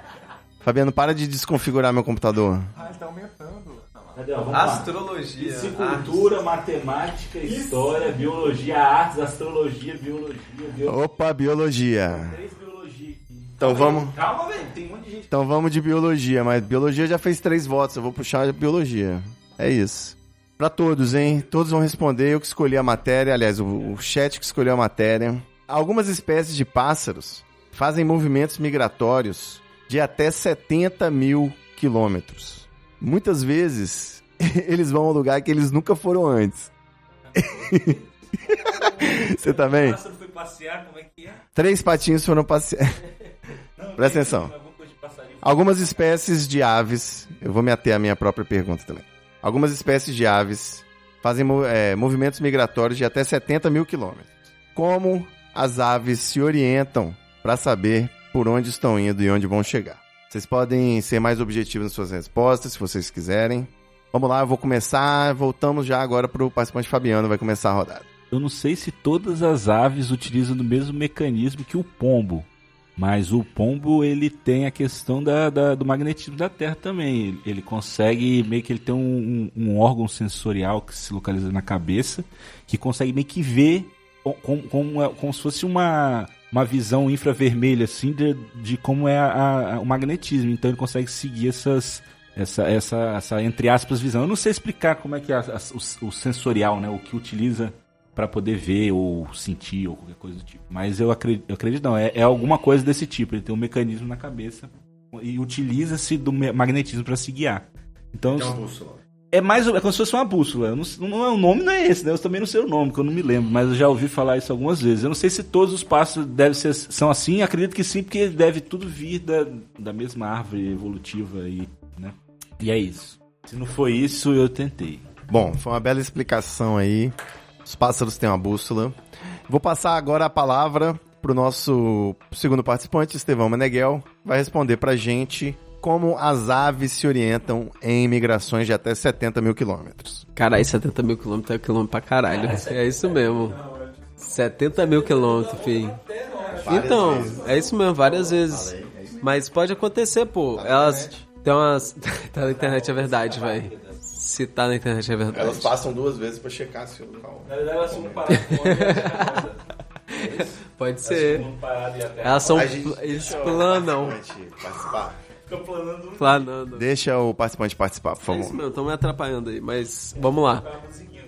Fabiano, para de desconfigurar meu computador. Ah, ele tá aumentando. Cadê? Vamos. Astrologia. Psicultura, matemática, história, biologia, artes, astrologia, biologia, biologia. Opa, biologia. Três biologia aqui. Então vamos, Calma, velho, tem um monte de gente. então vamos de biologia, mas biologia já fez três votos, eu vou puxar a biologia. É isso. Pra todos, hein? Todos vão responder, eu que escolhi a matéria, aliás, o, o chat que escolheu a matéria. Algumas espécies de pássaros fazem movimentos migratórios de até 70 mil quilômetros. Muitas vezes, eles vão a um lugar que eles nunca foram antes. Você tá pássaro foi passear, como é que é? Três patinhos foram passear. Não, Presta atenção. Algumas espécies de aves, eu vou me ater à minha própria pergunta também. Algumas espécies de aves fazem é, movimentos migratórios de até 70 mil quilômetros. Como as aves se orientam para saber por onde estão indo e onde vão chegar? Vocês podem ser mais objetivos nas suas respostas, se vocês quiserem. Vamos lá, eu vou começar. Voltamos já agora para o participante Fabiano, vai começar a rodada. Eu não sei se todas as aves utilizam o mesmo mecanismo que o pombo. Mas o pombo, ele tem a questão da, da- do magnetismo da Terra também. Ele, ele consegue, meio que ele tem um, um- um órgão sensorial que se localiza na cabeça, que consegue meio que ver com- com- como, como se fosse uma, uma visão infravermelha, assim, de, de como é a- a- o magnetismo. Então ele consegue seguir essas, essa, essa, essa, entre aspas, visão. Eu não sei explicar como é que é a- o, o sensorial, né? O que utiliza para poder ver ou sentir ou qualquer coisa do tipo. Mas eu acredito, eu acredito não, é, é alguma coisa desse tipo. Ele tem um mecanismo na cabeça e utiliza-se do magnetismo para se guiar. Então, é mais é como se fosse uma bússola. Não, não é o nome não é esse, né? Eu também não sei o nome, que eu não me lembro, mas eu já ouvi falar isso algumas vezes. Eu não sei se todos os passos devem ser são assim, acredito que sim, porque deve tudo vir da, da mesma árvore evolutiva e, né? E é isso. Se não foi isso, eu tentei. Bom, foi uma bela explicação aí. Os pássaros têm uma bússola. Vou passar agora a palavra pro nosso segundo participante, Estevão Meneghel. Vai responder pra gente como as aves se orientam em migrações de até 70 mil quilômetros. Caralho, 70 mil quilômetros é quilômetro pra caralho. É isso mesmo. 70 mil quilômetros, filho. Então, é isso mesmo, várias vezes. Mas pode acontecer, pô. Elas tem umas. tá na internet é verdade, velho. Se tá na internet é verdade. passam duas vezes pra checar se o local. Na verdade, elas são paradas Pode ser. Elas são. Eles planam. Participar. Planando. Deixa o participante participar, por É isso favor. mesmo, estão me atrapalhando aí, mas vamos lá.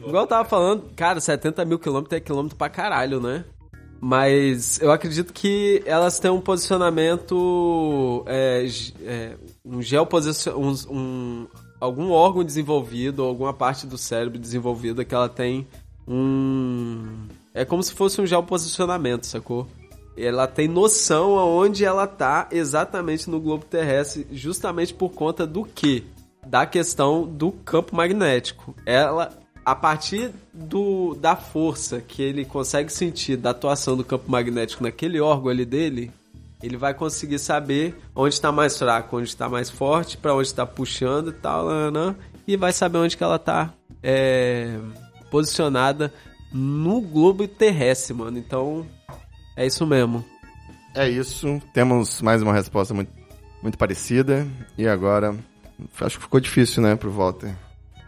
Igual eu tava falando, cara, 70 mil quilômetros é quilômetro pra caralho, né? Mas eu acredito que elas têm um posicionamento. É, é, um geoposicion... Um, um- algum órgão desenvolvido, ou alguma parte do cérebro desenvolvida que ela tem um. É como se fosse um geoposicionamento, sacou? Ela tem noção aonde ela tá exatamente no globo terrestre, justamente por conta do que? Da questão do campo magnético. Ela, a partir do, da força que ele consegue sentir da atuação do campo magnético naquele órgão ali dele, ele vai conseguir saber onde está mais fraco, onde está mais forte, para onde está puxando e tal, e vai saber onde que ela tá é, posicionada no globo terrestre, mano. Então, é isso mesmo. É isso. Temos mais uma resposta muito, muito parecida. E agora. Acho que ficou difícil, né, pro Walter.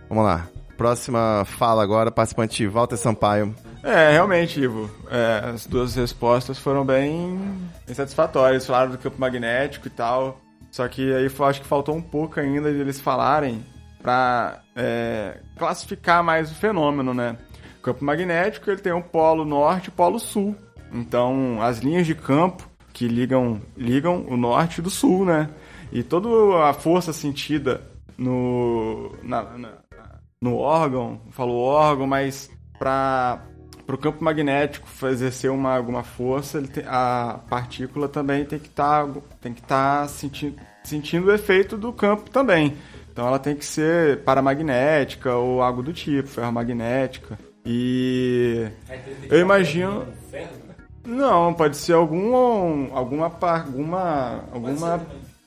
Vamos lá. Próxima fala agora, participante Walter Sampaio. É, realmente, Ivo. é, as duas respostas foram bem, bem satisfatórias. Falaram do campo magnético e tal. Só que aí eu acho que faltou um pouco ainda de eles falarem pra é, classificar mais o fenômeno, né? O campo magnético ele tem o polo norte e o polo sul. Então, as linhas de campo que ligam, ligam o norte do sul, né? E toda a força sentida no, na- na- no órgão, falo órgão, mas para o campo magnético exercer uma, alguma força, a partícula também tem que estar tem que tá sentindo, sentindo o efeito do campo também. Então ela tem que ser paramagnética ou algo do tipo, ferromagnética. E eu imagino não, pode ser algum alguma par- alguma alguma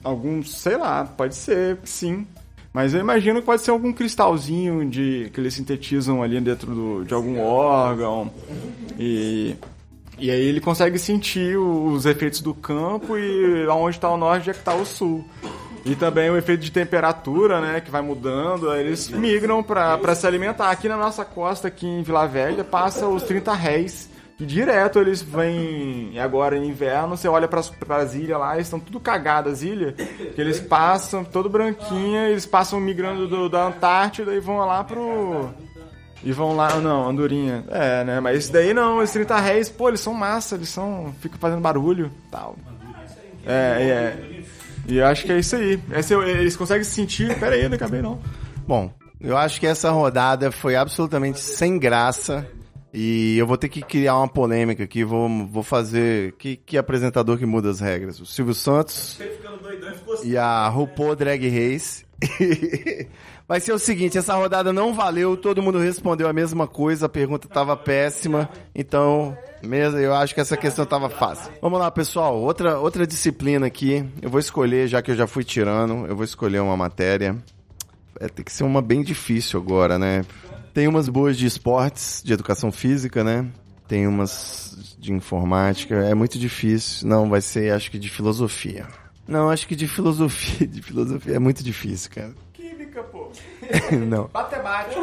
algum, sei lá, pode ser, sim. Mas eu imagino que pode ser algum cristalzinho de que eles sintetizam ali dentro do, de algum órgão. E e aí ele consegue sentir os efeitos do campo e aonde está o norte é que está o sul. E também o efeito de temperatura, né, que vai mudando, aí eles migram para se alimentar. Aqui na nossa costa, aqui em Vila Velha, passa os 30 réis. E direto eles vêm, agora em inverno, você olha para as ilhas lá, eles estão tudo cagadas as ilhas, que eles passam, todo branquinha, eles passam migrando do- da Antártida e vão lá pro... E vão lá, não, Andorinha. É, né? Mas esse daí não, esses 30 réis, pô, eles são massa, eles são. ficam fazendo barulho tal. É, é. E eu acho que é isso aí. Esse, eles conseguem sentir. Pera aí, não acabei não. Bom, eu acho que essa rodada foi absolutamente sem graça. E eu vou ter que criar uma polêmica aqui. Vou, vou fazer. Que, que apresentador que muda as regras? O Silvio Santos e a RuPaul Drag Race. Vai ser o seguinte: essa rodada não valeu, todo mundo respondeu a mesma coisa, a pergunta tava péssima. Então, mesmo, eu acho que essa questão tava fácil. Vamos lá, pessoal. Outra, outra disciplina aqui. Eu vou escolher, já que eu já fui tirando, eu vou escolher uma matéria. É, tem que ser uma bem difícil agora, né? Tem umas boas de esportes, de educação física, né? Tem umas de informática. É muito difícil. Não, vai ser, acho que de filosofia. Não, acho que de filosofia. De filosofia é muito difícil, cara. Química, pô. Não. Matemática.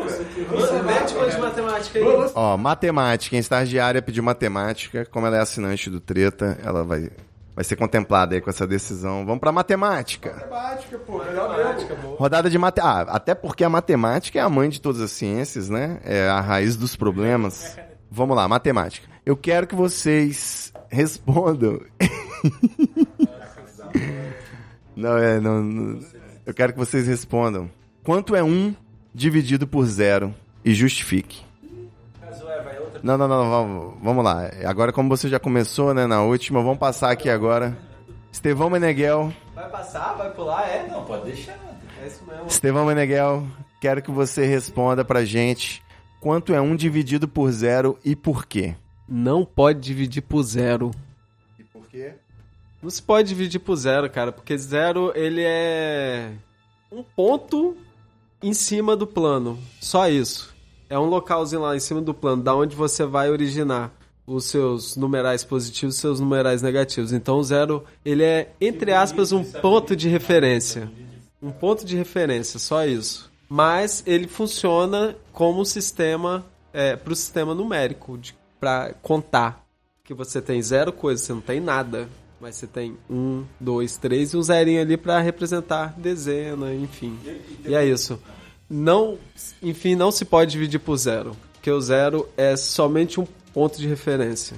Mete uma de matemática aí. Ó, matemática. Em estagiária pediu matemática. Como ela é assinante do Treta, ela vai, vai ser contemplada aí com essa decisão. Vamos pra matemática. Matemática, pô. Melhor mesmo. Rodada de matemática. Ah, até porque a matemática é a mãe de todas as ciências, né? É a raiz dos problemas. Vamos lá, matemática. Eu quero que vocês respondam. não, é, não, não. Eu quero que vocês respondam. Quanto é 1 dividido por zero? E justifique. Não, não, não, vamos, vamos lá. Agora, como você já começou, né, na última, vamos passar aqui agora. Estevão Meneghel. Vai passar? Vai pular? É? Não, pode deixar. É isso mesmo. Estevão Meneghel, quero que você responda pra gente quanto é 1 dividido por zero e por quê? Não pode dividir por zero. E por quê? Não se pode dividir por zero, cara, porque zero ele é um ponto em cima do plano. Só isso. É um localzinho lá em cima do plano, da onde você vai originar os seus numerais positivos e seus numerais negativos. Então o zero, ele é, entre aspas, um ponto de referência. Um ponto de referência, só isso. Mas ele funciona como um sistema, é, para o sistema numérico, para contar. Que você tem zero coisa, você não tem nada. Mas você tem um, dois, três e um zerinho ali para representar dezena, enfim. E é isso. Não, enfim, não se pode dividir por zero. Porque o zero é somente um ponto de referência.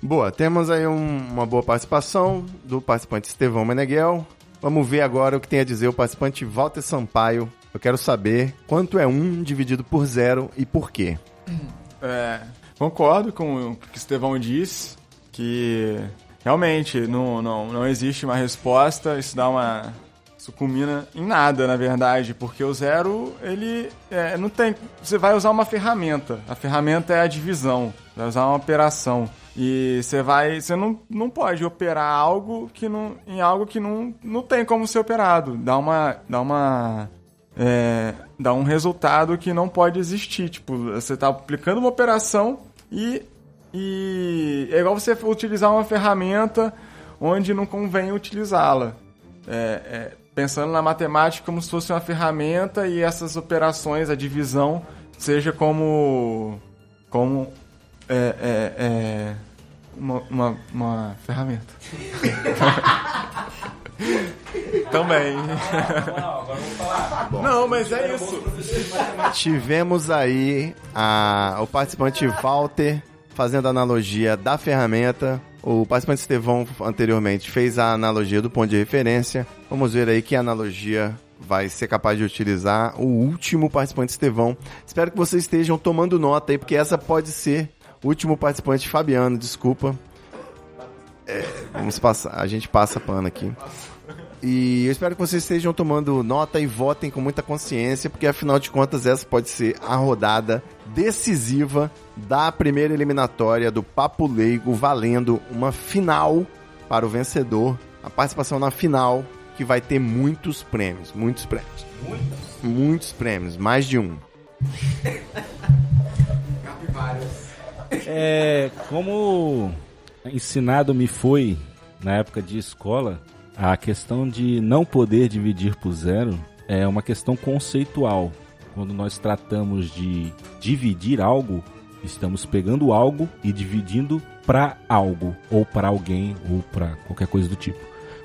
Boa, temos aí um- uma boa participação do participante Estevão Meneghel. Vamos ver agora o que tem a dizer o participante Walter Sampaio. Eu quero saber quanto é um dividido por zero e por quê. É, concordo com o que o Estevão disse, que realmente não, não, não existe uma resposta, isso dá uma. Isso culmina em nada, na verdade, porque o zero, ele é, não tem. Você vai usar uma ferramenta. A ferramenta é a divisão, vai usar uma operação. E você vai. Você não, não pode operar algo que não. em algo que não, não tem como ser operado. Dá uma. Dá uma é, dá um resultado que não pode existir. Tipo, você está aplicando uma operação e, e é igual você utilizar uma ferramenta onde não convém utilizá-la. É, é, pensando na matemática como se fosse uma ferramenta e essas operações, a divisão, seja como, como é, é, é, uma, uma, uma ferramenta. Também. Não, mas é isso. Tivemos aí a- o participante Walter fazendo analogia da ferramenta. O participante Estevão anteriormente fez a analogia do ponto de referência. Vamos ver aí que analogia vai ser capaz de utilizar o último participante Estevão. Espero que vocês estejam tomando nota aí, porque essa pode ser o último participante Fabiano, desculpa. É, vamos passar, a gente passa pano aqui. E eu espero que vocês estejam tomando nota e votem com muita consciência, porque afinal de contas essa pode ser a rodada decisiva da primeira eliminatória do Papo Leigo, valendo uma final para o vencedor, a participação na final, que vai ter muitos prêmios, muitos prêmios. Muitos? Muitos prêmios, mais de um. É, como ensinado me foi na época de escola, a questão de não poder dividir por zero é uma questão conceitual. Quando nós tratamos de dividir algo, estamos pegando algo e dividindo para algo, ou para alguém, ou para qualquer coisa do tipo.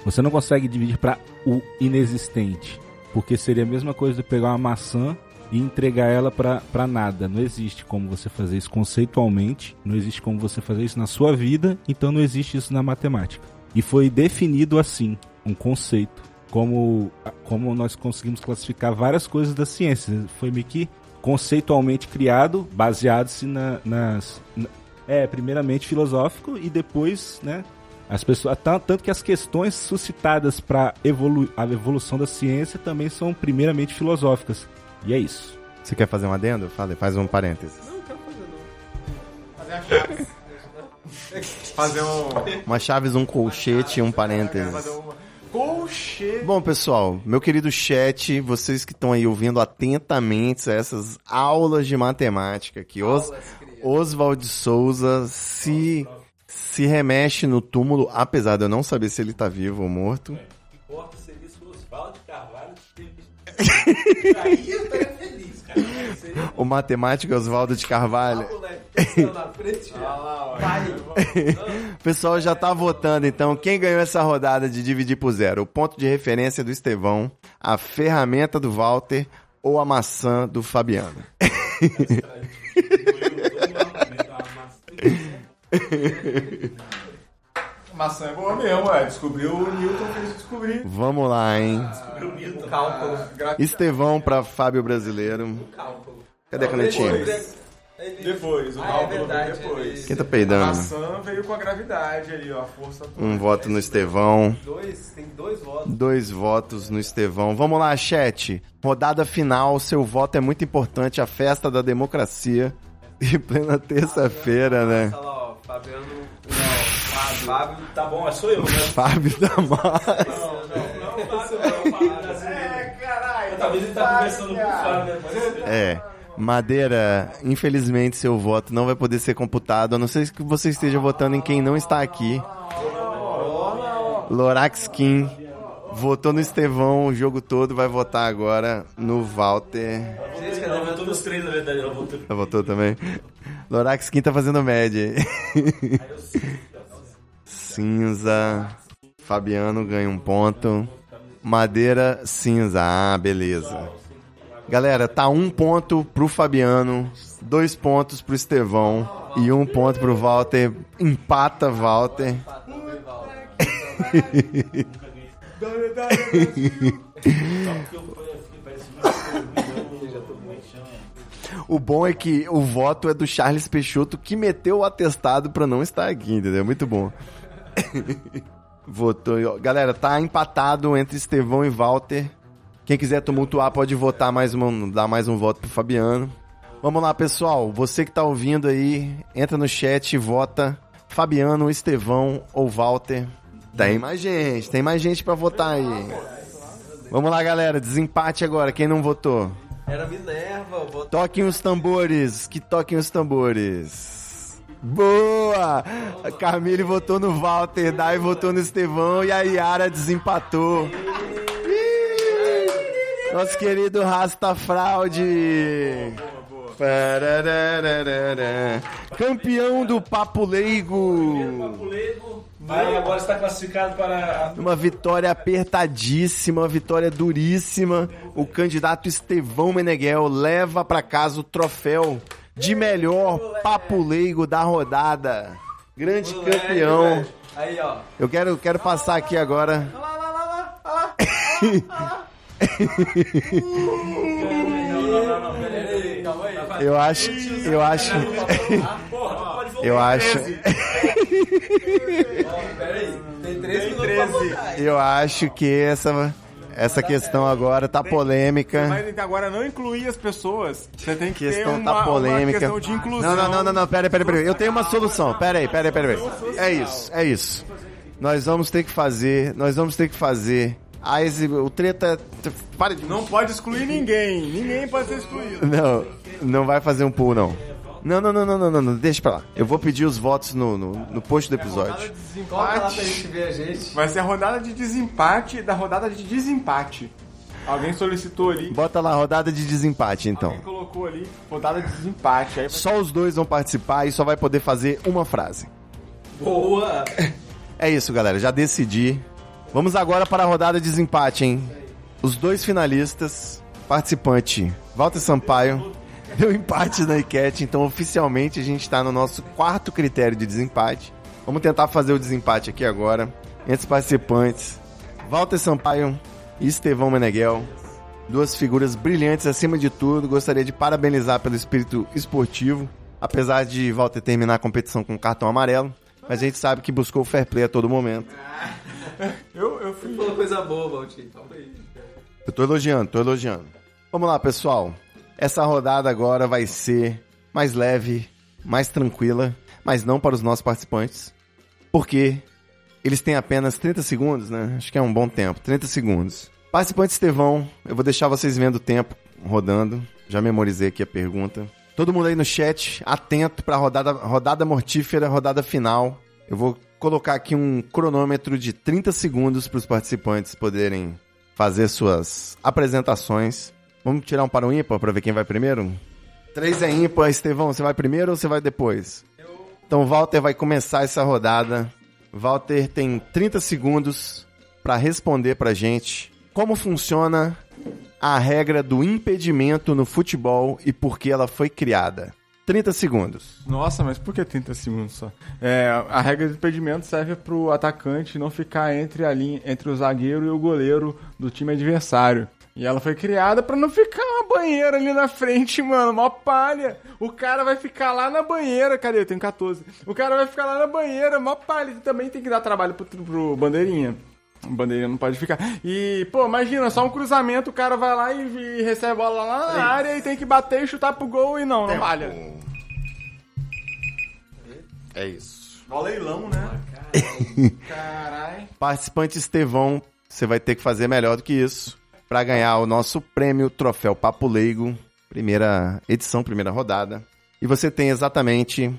Você não consegue dividir para o inexistente, porque seria a mesma coisa de pegar uma maçã e entregar ela para nada. Não existe como você fazer isso conceitualmente, não existe como você fazer isso na sua vida, então não existe isso na matemática. E foi definido assim, um conceito, como, como nós conseguimos classificar várias coisas da ciência. Foi meio que conceitualmente criado, baseado-se na, nas. na- é, primeiramente filosófico e depois, né? As pessoas, tan- tanto que as questões suscitadas para evolu a evolução da ciência também são primeiramente filosóficas. E é isso. Você quer fazer um adendo? Fala, faz um parênteses. Fazer um. Uma chaves, um colchete e um parênteses. Fazer. Colchete. Bom, pessoal, meu querido chat, vocês que estão aí ouvindo atentamente essas aulas de matemática que Os, Oswald Souza se, se remexe no túmulo, apesar de eu não saber se ele tá vivo ou morto. Importa o serviço Oswaldo Carvalho. O matemático Oswaldo de Carvalho. O pessoal já tá votando, então. Quem ganhou essa rodada de dividir por zero? O ponto de referência do Estevão, a ferramenta do Walter ou a maçã do Fabiano? Maçã é boa mesmo, é. Descobriu o Newton, fez descobrir. Vamos lá, hein? Cálculo. Estevão pra Fábio Brasileiro. Cadê a canetinha? Depois, o Ah, é cálculo veio verdade, depois. Quem tá A peidando? maçã veio com a gravidade ali, ó. A força toda. Um voto no Estevão. Dois, tem dois votos. Dois votos no Estevão. Vamos lá, chat. Rodada final. Seu voto é muito importante. A festa da democracia. E plena terça-feira, né? Olha lá, ó, Fabiano, Fábio. Fábio. Tá bom, sou eu, né? Fábio da Massa. Talvez ele tá conversando com o Fábio, né? É. Madeira, infelizmente seu voto não vai poder ser computado, a não ser que você esteja votando em quem não está aqui. Lorax Kim votou no Estevão o jogo todo, vai votar agora no Walter. Gente, cadê votou nos três, na verdade. Eu votou. Já votou também? Lorax Kim tá fazendo média. Cinza. Fabiano ganha um ponto. Madeira, cinza. Ah, beleza. Galera, tá um ponto pro Fabiano, dois pontos pro Estevão e um ponto pro Walter. Empata Walter. O bom é que o voto é do Charles Peixoto que meteu o atestado pra não estar aqui, entendeu? Muito bom. Votou. Galera, tá empatado entre Estevão e Walter. Quem quiser tumultuar pode votar mais uma, dar mais um voto pro Fabiano. Vamos lá, pessoal. Você que tá ouvindo aí, entra no chat e vota Fabiano, Estevão ou Walter. Tem mais gente, tem mais gente pra votar aí. Vamos lá, galera. Desempate agora. Quem não votou? Era Minerva, vou Toquem os tambores, que toquem os tambores. Boa! A Camille votou no Walter, Dai votou no Estevão e a Yara desempatou. Nosso querido Rasta Fraude. Campeão do Papo Leigo. Vai, agora está classificado para. Uma vitória apertadíssima, uma vitória duríssima. O candidato Estevão Meneghel leva para casa o troféu de melhor papo leigo da rodada. Grande campeão. Aí, ó. Eu quero, quero passar aqui agora. Peraí, calma aí. Eu acho, eu acho, eu acho, Peraí, tem três minutos pra votar. eu acho que essa, essa questão agora tá polêmica. Mas agora não incluir as pessoas. Você tem que ter questão uma, tá polêmica. uma questão de inclusão. Não, não, não, não, não, pera, pera, pera. Eu tenho uma solução. Pera aí, pera aí, pera aí. É isso, é isso. Nós vamos ter que fazer, nós vamos ter que fazer. A exi... O treta. Para de. Não pode excluir ninguém. Ninguém pode ser excluído. Não, não vai fazer um pull, não. Não, não, não, não, não, não, não, deixa pra lá. Eu vou pedir os votos no, no, no post do episódio. Coloca lá pra gente ver a gente. Vai ser a rodada de desempate da rodada de desempate. Alguém solicitou ali. Bota lá, rodada de desempate, então. Alguém colocou ali, rodada de desempate. Aí Só os dois vão participar e só vai poder fazer uma frase. Boa! É isso, galera, já decidi. Vamos agora para a rodada de desempate, hein? Os dois finalistas, participante Walter Sampaio, deu empate na enquete, então oficialmente a gente está no nosso quarto critério de desempate. Vamos tentar fazer o desempate aqui agora. Entre os participantes, Walter Sampaio e Estevão Meneghel. Duas figuras brilhantes acima de tudo. Gostaria de parabenizar pelo espírito esportivo. Apesar de Walter terminar a competição com cartão amarelo. Mas a gente sabe que buscou o fair play a todo momento. eu, eu fui. Falou coisa boa, Valtinho. Calma aí. Eu tô elogiando, tô elogiando. Vamos lá, pessoal. Essa rodada agora vai ser mais leve, mais tranquila, mas não para os nossos participantes. Porque eles têm apenas 30 segundos, né? Acho que é um bom tempo. 30 segundos. Participante Estevão, eu vou deixar vocês vendo o tempo rodando. Já memorizei aqui a pergunta. Todo mundo aí no chat, atento para a rodada, rodada mortífera, rodada final. Eu vou colocar aqui um cronômetro de 30 segundos para os participantes poderem fazer suas apresentações. Vamos tirar um para o ímpar para ver quem vai primeiro? Três é ímpar. Estevão, você vai primeiro ou você vai depois? Então, Walter vai começar essa rodada. Walter tem 30 segundos para responder pra gente como funciona a regra do impedimento no futebol e por que ela foi criada. 30 segundos. Nossa, mas por que 30 segundos só? É, a regra de impedimento serve pro atacante não ficar entre a linha, entre o zagueiro e o goleiro do time adversário. E ela foi criada pra não ficar uma banheira ali na frente, mano. Mó palha. O cara vai ficar lá na banheira. Cadê? Eu tenho 14. O cara vai ficar lá na banheira, mó palha. E também tem que dar trabalho pro, pro bandeirinha. O bandeirinha não pode ficar. E, pô, imagina, só um cruzamento, o cara vai lá e, e recebe a bola lá na área e tem que bater e chutar pro gol e não, não valha. É isso. Ó leilão, né? Caralho. Participante Estevão, você vai ter que fazer melhor do que isso para ganhar o nosso prêmio Troféu Papo Leigo, primeira edição, primeira rodada. E você tem exatamente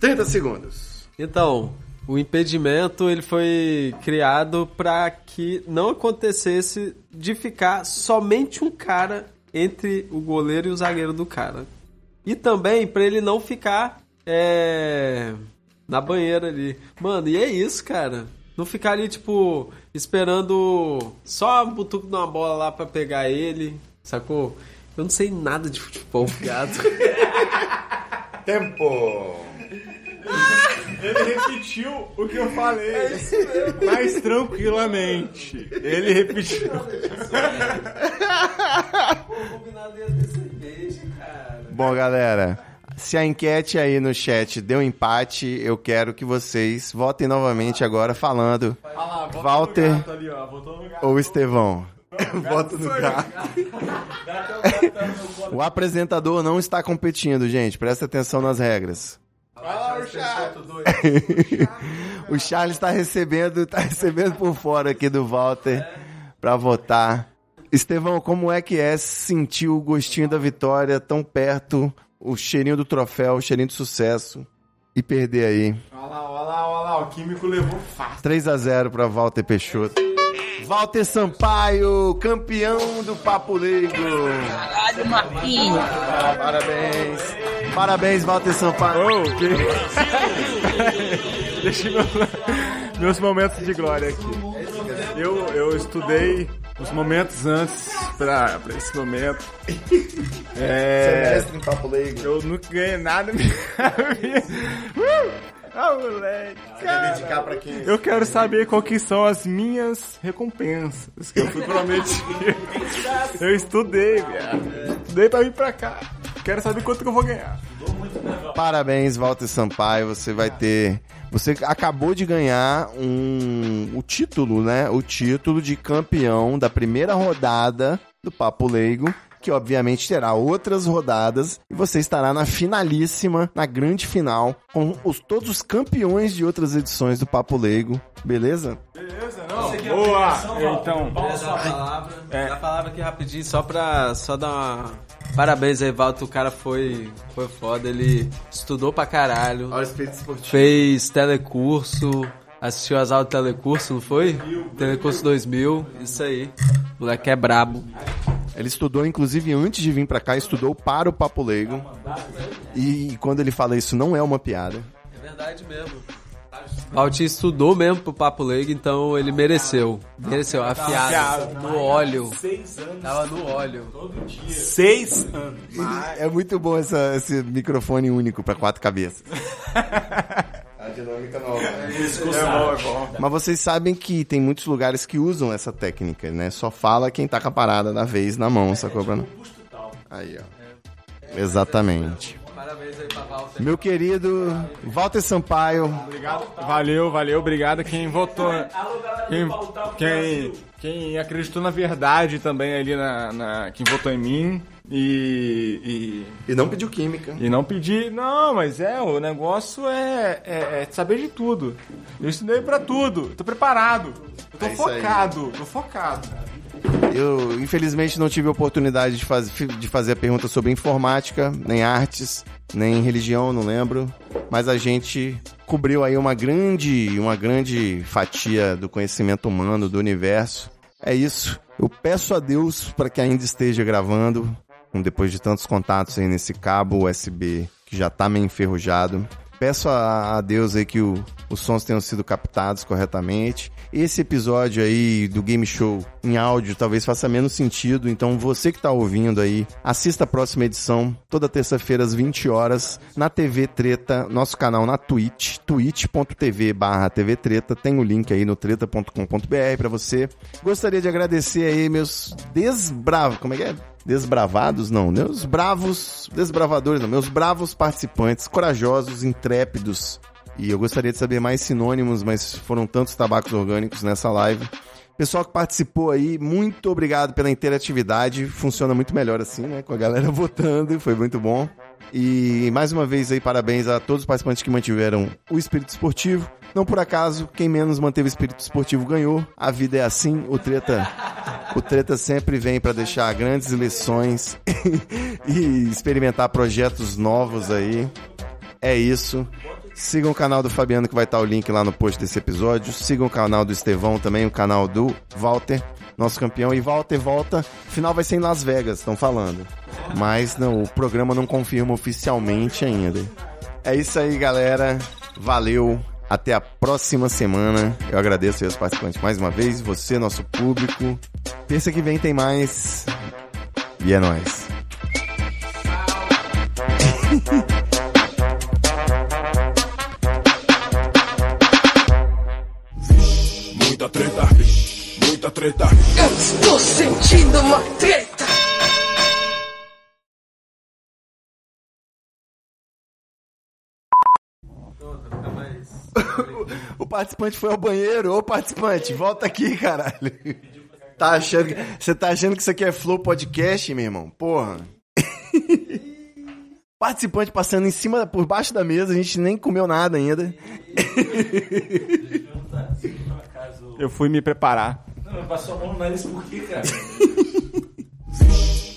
30 segundos. Então, o impedimento ele foi criado para que não acontecesse de ficar somente um cara entre o goleiro e o zagueiro do cara. E também para ele não ficar é, na banheira ali. Mano, e é isso, cara. Não ficar ali, tipo, esperando só um butuco de uma bola lá pra pegar ele, sacou? Eu não sei nada de futebol, viado. Tempo! Ele repetiu o que eu falei. Mais tranquilamente. Ele repetiu. Bom, galera, se a enquete aí no chat deu empate, eu quero que vocês votem novamente agora falando Walter ou Estevão. Voto no gato. O apresentador não está competindo, gente. Presta atenção nas regras. o Charles está recebendo, tá recebendo por fora aqui do Walter para votar. Estevão, como é que é sentir o gostinho da vitória tão perto, o cheirinho do troféu, o cheirinho do sucesso e perder aí? Olha lá, olha lá, olha lá. O Químico levou fácil. 3 a 0 para Walter Peixoto. Walter Sampaio, campeão do Papo Leigo. Caralho, Marquinho. Parabéns. Parabéns, Walter Sampaio. Deixa meu- meus momentos de glória aqui. Eu, eu estudei os momentos antes pra, pra esse momento. É, em Papo Leigo. eu nunca ganhei nada! Ah, moleque. cara. Dedicar pra quem? Eu quero saber qual que são as minhas recompensas que eu fui prometido. Eu estudei, viado. Estudei pra vir pra cá. Quero saber quanto que eu vou ganhar. Parabéns, Walter Sampaio. Você vai ter. Você acabou de ganhar um, o título, né? O título de campeão da primeira rodada do Papo Leigo. Que obviamente terá outras rodadas. E você estará na finalíssima, na grande final, com os, todos os campeões de outras edições do Papo Leigo. Beleza? Boa! Então, palavra, a palavra aqui rapidinho, só pra só dar uma... Parabéns aí, Valto, o cara foi, foi foda, ele estudou pra caralho, Olha o espírito esportivo. fez telecurso, assistiu as aulas de telecurso, não foi? Telecurso 2000, isso aí, o moleque é brabo. Ele estudou, inclusive, antes de vir pra cá, estudou para o Papo Leigo. E quando ele fala isso, não é uma piada. É verdade mesmo. Valtinho estudou mesmo pro Papo Leigo, então ele mereceu. Mereceu, afiado, no óleo. Tava no óleo. seis anos. É muito bom essa- esse microfone único para quatro cabeças. Dinâmica nova. É bom, é bom. Mas vocês sabem que tem muitos lugares que usam essa técnica, né? Só fala quem tá com a parada da vez na mão, sacou? Pra não... Aí, ó. Exatamente. Parabéns aí pra Walter. Meu querido Walter Sampaio, Obrigado. Valeu, valeu, obrigado quem votou. Quem, quem, quem acreditou na verdade também ali na, na- quem votou em mim. E, e não pediu química. e, e não pedi. Não, mas é, o negócio é, é, é saber de tudo. Eu estudei pra tudo, tô preparado. Eu tô É focado, tô focado. Eu, infelizmente, não tive oportunidade de, faz, de fazer a pergunta sobre informática, nem artes, nem religião, não lembro. Mas a gente cobriu aí uma grande, uma grande fatia do conhecimento humano, do universo. É isso. Eu peço a Deus para que ainda esteja gravando, depois de tantos contatos aí nesse cabo USB que já tá meio enferrujado. Peço a, a Deus aí que o- os sons tenham sido captados corretamente. Esse episódio aí do Game Show em áudio talvez faça menos sentido, então você que tá ouvindo aí, assista a próxima edição, toda terça-feira às 20 horas, na TV Treta, nosso canal na Twitch, twitch.tv barra TV Treta, tem o link aí no treta.com.br pra você. Gostaria de agradecer aí meus desbravos, como é que é? Desbravados, não, meus bravos, desbravadores, não, meus bravos participantes, corajosos, intrépidos. E eu gostaria de saber mais sinônimos, mas foram tantos tabacos orgânicos nessa live. Pessoal que participou aí, muito obrigado pela interatividade. Funciona muito melhor assim, né? Com a galera votando, foi muito bom. E mais uma vez aí, parabéns a todos os participantes que mantiveram o espírito esportivo. Não por acaso, quem menos manteve o espírito esportivo ganhou. A vida é assim, o treta, o treta sempre vem para deixar grandes lições e experimentar projetos novos aí. É isso. Sigam o canal do Fabiano que vai estar o link lá no post desse episódio. Sigam o canal do Estevão também, o canal do Walter, nosso campeão. E Walter volta. Final vai ser em Las Vegas, estão falando. Mas não, o programa não confirma oficialmente ainda. É isso aí, galera. Valeu. Até a próxima semana. Eu agradeço aí aos participantes mais uma vez. Você, nosso público. Terça que vem tem mais. E é nóis. Muita treta, muita treta. Eu estou sentindo uma treta. O participante foi ao banheiro. Ô, participante, volta aqui, caralho. Tá achando que, você tá achando que isso aqui é Flow Podcast, meu irmão? Porra. Participante passando em cima, por baixo da mesa, a gente nem comeu nada ainda. Eu fui me preparar. Não, passou a mão no nariz por quê, cara?